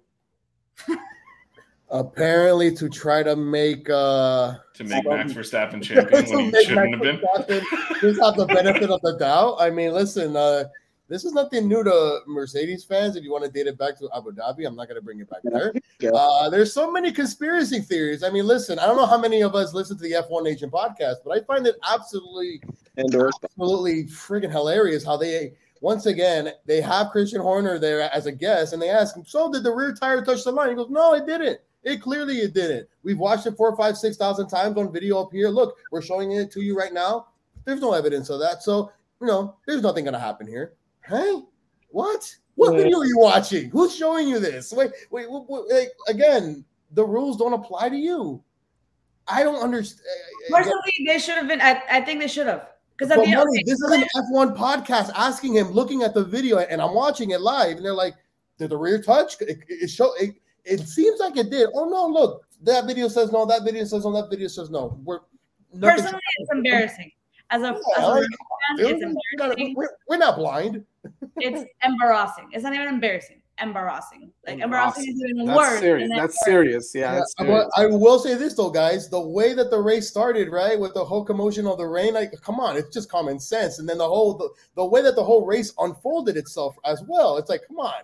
Apparently, to try to make uh, To make Some- Max Verstappen [laughs] champion to when he shouldn't have been. Verstappen just have the benefit of the doubt. I mean, listen, uh, this is nothing new to Mercedes fans. If you want to date it back to Abu Dhabi, I'm not going to bring it back there. Uh, there's so many conspiracy theories. I mean, listen, I don't know how many of us listen to the F1 Nation podcast, but I find it absolutely Endorsed. absolutely friggin' hilarious how they once again they have Christian Horner there as a guest and they ask him, So did the rear tire touch the line? He goes, No, it didn't. It clearly it didn't. We've watched it four, five, six thousand times on video up here. Look, we're showing it to you right now. There's no evidence of that. So, you know, there's nothing gonna happen here. Hey, what? What Yeah. video are you watching? Who's showing you this? Wait, wait, wait, wait, like, again, the rules don't apply to you. I don't understand. Eh, eh, personally, they should have been. I, I think they should have because Money, okay, this is an F1 podcast asking him, looking at the video, and I'm watching it live, and they're like, "Did the rear touch? It, it show it, it seems like it did. Oh no, look, that video says no, that video says no, that video says no. We're personally, it's embarrassing. As a, Yeah, as a like, fan, it's gotta- embarrassing. we're, we're not blind. [laughs] It's embarrassing. It's not even embarrassing. Embarrassing. Like embarrassing is even That's worse. serious. That's embarrassing. serious. Yeah, Yeah, that's but serious. I will say this though, guys: the way that the race started, right, with the whole commotion of the rain, like, come on, it's just common sense. And then the whole the, the way that the whole race unfolded itself as well, it's like, come on,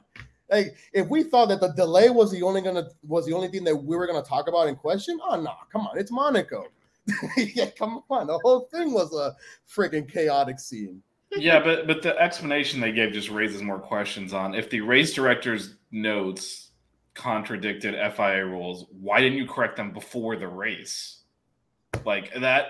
like if we thought that the delay was the only gonna was the only thing that we were gonna talk about in question, oh no, come on, it's Monaco. [laughs] yeah, come on, the whole thing was a freaking chaotic scene. Yeah, but but the explanation they gave just raises more questions on if the race director's notes contradicted FIA rules, why didn't you correct them before the race? Like that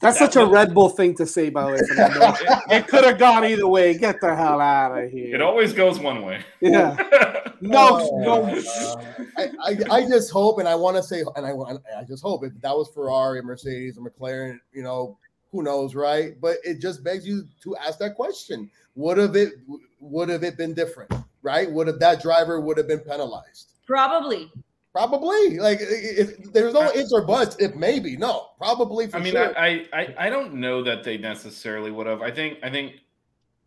That's that such a Red Bull thing to say, by the way. Fernando. [laughs] it could have gone either way. Get the hell out of here. it always goes one way. yeah. [laughs] No, Oh, no. uh, I, I, I just hope, and I want to say, and I want, I just hope if that was Ferrari, Mercedes, or McLaren, you know, who knows, right? But it just begs you to ask that question: Would have it, would have it been different, right? Would have that driver would have been penalized? Probably. Probably. Like, if, if there's no ifs or buts. If maybe, no, probably. For I mean, sure. I, I I don't know that they necessarily would have. I think I think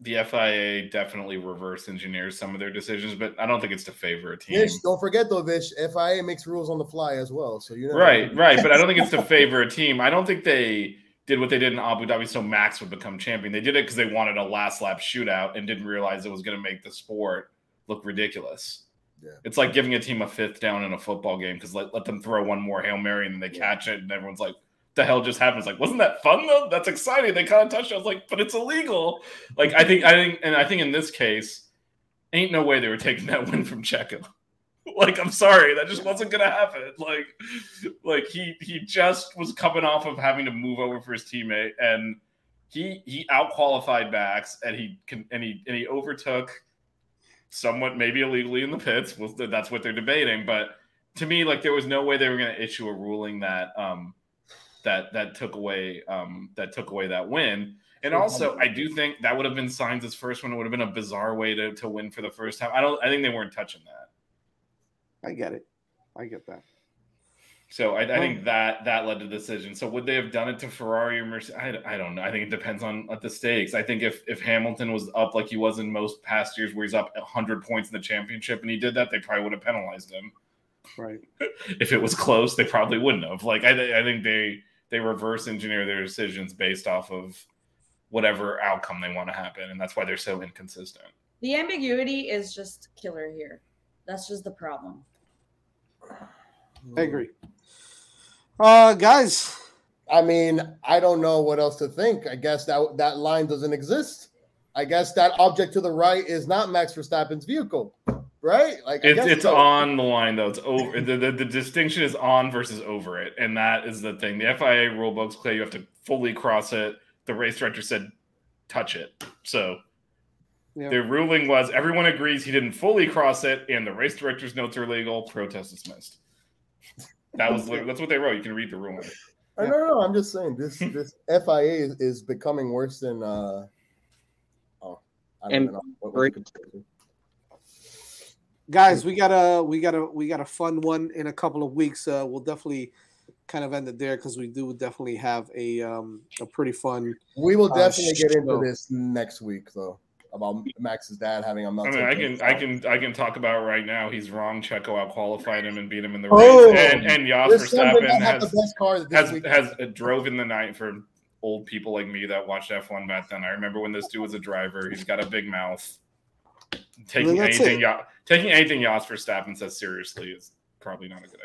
the FIA definitely reverse engineers some of their decisions, but I don't think it's to favor a team. Vish, don't forget though, Vish. FIA makes rules on the fly as well, so you know. Right, right. But I don't think it's to favor a team. I don't think they did what they did in Abu Dhabi so Max would become champion. They did it because they wanted a last lap shootout and didn't realize it was going to make the sport look ridiculous. Yeah. It's like giving a team a fifth down in a football game because let, let them throw one more Hail Mary and then they catch it and everyone's like, the hell just happened? It's like, wasn't that fun though? That's exciting. They caught a touchdown. I was like, but it's illegal. Like I think I think and I think in this case, ain't no way they were taking that win from Checo. [laughs] like I'm sorry, that just wasn't gonna happen. Like, like he he just was coming off of having to move over for his teammate, and he he outqualified Max, and he can and he and he overtook somewhat maybe illegally in the pits. Well, that's what they're debating, but to me, like there was no way they were going to issue a ruling that um that that took away um that took away that win. And also, I do think that would have been Sainz's first one. It would have been a bizarre way to, to win for the first time. I don't. I think they weren't touching that. I get it. I get that. So I, I think that that led to the decision. So would they have done it to Ferrari or Mercedes? I, I don't know. I think it depends on at the stakes. I think if if Hamilton was up like he was in most past years, where he's up 100 points in the championship, and he did that, they probably would have penalized him. Right. [laughs] if it was close, they probably wouldn't have. Like I, I think they they reverse engineer their decisions based off of whatever outcome they want to happen, and that's why they're so inconsistent. The ambiguity is just killer here. That's just the problem. I agree. Uh, guys. I mean, I don't know what else to think. I guess that that line doesn't exist. I guess that object to the right is not Max Verstappen's vehicle, right? Like it's, it's so. on the line though. It's over. the, the, the distinction is on versus over it, and that is the thing. The FIA rulebook's clear. You have to fully cross it. The race director said, "Touch it." So yeah. the ruling was everyone agrees he didn't fully cross it, and the race director's notes are legal. Protest dismissed. That was that's what they wrote. You can read the ruling. I don't know. I'm just saying this [laughs] this FIA is, is becoming worse than. uh Oh, I don't and know. What, what Guys, we got a we got a we got a fun one in a couple of weeks. Uh, we'll definitely kind of end it there because we do definitely have a um a pretty fun. We will uh, definitely uh, get into this next week, though about Max's dad having a meltdown. I mean, I can, I can, I can talk about right now. He's wrong. Checo out qualified him and beat him in the oh! race, oh, and and Jos Verstappen has, has, has, has drove in the night for old people like me that watched F1 back then. I remember when this dude was a driver. He's got a big mouth. Taking anything, y- taking anything Jos Verstappen says seriously is probably not a good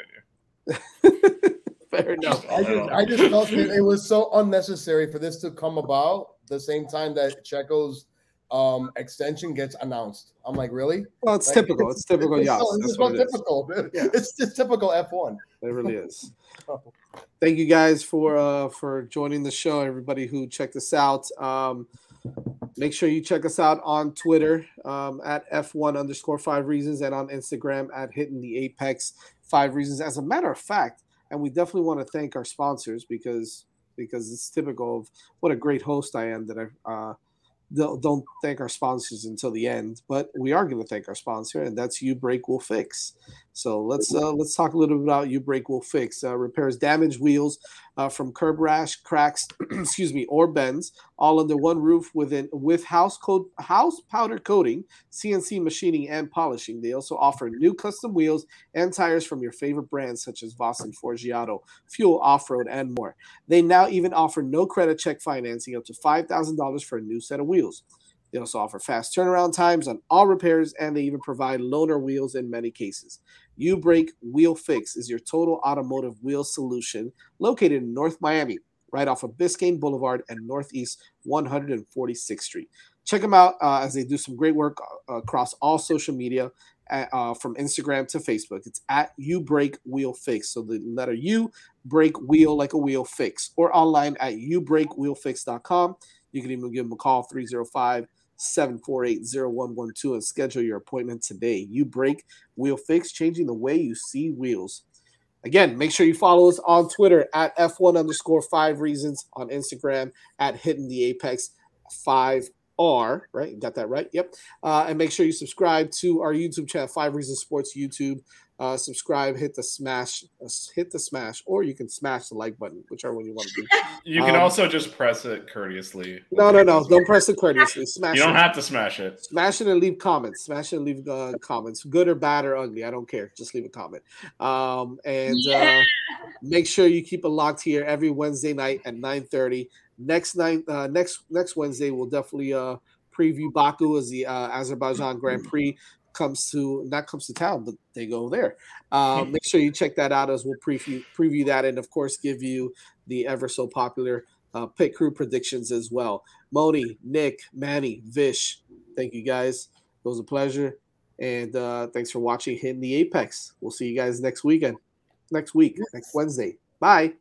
idea. [laughs] Fair enough. I just, I just felt that it was so unnecessary for this to come about the same time that Checo's um extension gets announced. I'm like, really? Well, it's like, typical. It's, it's typical. Yeah, it's, it's not typical. Yeah. It's just typical F1. It really is. [laughs] Thank you guys for uh for joining the show. Everybody who checked us out. Um, make sure you check us out on Twitter um, at F1 underscore five reasons and on Instagram at hitting the apex five reasons. As a matter of fact, and we definitely want to thank our sponsors because because it's typical of what a great host I am that I uh don't thank our sponsors until the end, but we are going to thank our sponsor, and that's U Brake Wheel Fix. So let's uh, let's talk a little bit about U Brake Wheel Fix. Uh, repairs damaged wheels uh, from curb rash, cracks, [clears throat] excuse me, or bends, all under one roof within with house coat, house powder coating, CNC machining, and polishing. They also offer new custom wheels and tires from your favorite brands such as Voss and Forgiato, Fuel Off Road, and more. They now even offer no credit check financing up to five thousand dollars for a new set of wheels. They also offer fast turnaround times on all repairs, and they even provide loaner wheels in many cases. U Brake Wheel Fix is your total automotive wheel solution located in North Miami, right off of Biscayne Boulevard and Northeast 146th Street. Check them out uh, as they do some great work uh, across all social media, uh, uh from Instagram to Facebook. It's at U Brake Wheel Fix. So the letter U, break wheel like a wheel fix, or online at ubrakewheelfix.com. You can even give them a call 305 748 0112 and schedule your appointment today. U Brake Wheel Fix, changing the way you see wheels. Again, make sure you follow us on Twitter at F1 underscore five reasons, on Instagram at Hitting the Apex 5R, right? Got that right? Yep. Uh, and make sure you subscribe to our YouTube channel, Five Reasons Sports YouTube uh, subscribe, hit the smash, uh, hit the smash, or you can smash the like button, whichever one you want to do. You can um, also just press it courteously. No, no, no, don't press it courteously. Smash. You don't it. have to smash it. Smash it and leave comments. Smash it and leave uh, comments, good or bad or ugly. I don't care. Just leave a comment. Um, and uh, yeah. uh, make sure you keep it locked here every Wednesday night at nine thirty. Next night, uh, next next Wednesday, we'll definitely uh preview Baku as the uh, Azerbaijan Grand Prix comes to not comes to town, but they go there. Uh, [laughs] make sure you check that out as we'll preview preview that, and of course, give you the ever so popular uh, pit crew predictions as well. Moni, Nick, Manny, Vish, thank you guys. It was a pleasure. And uh, thanks for watching Hitting the Apex. We'll see you guys next weekend, next week, next Wednesday. Bye.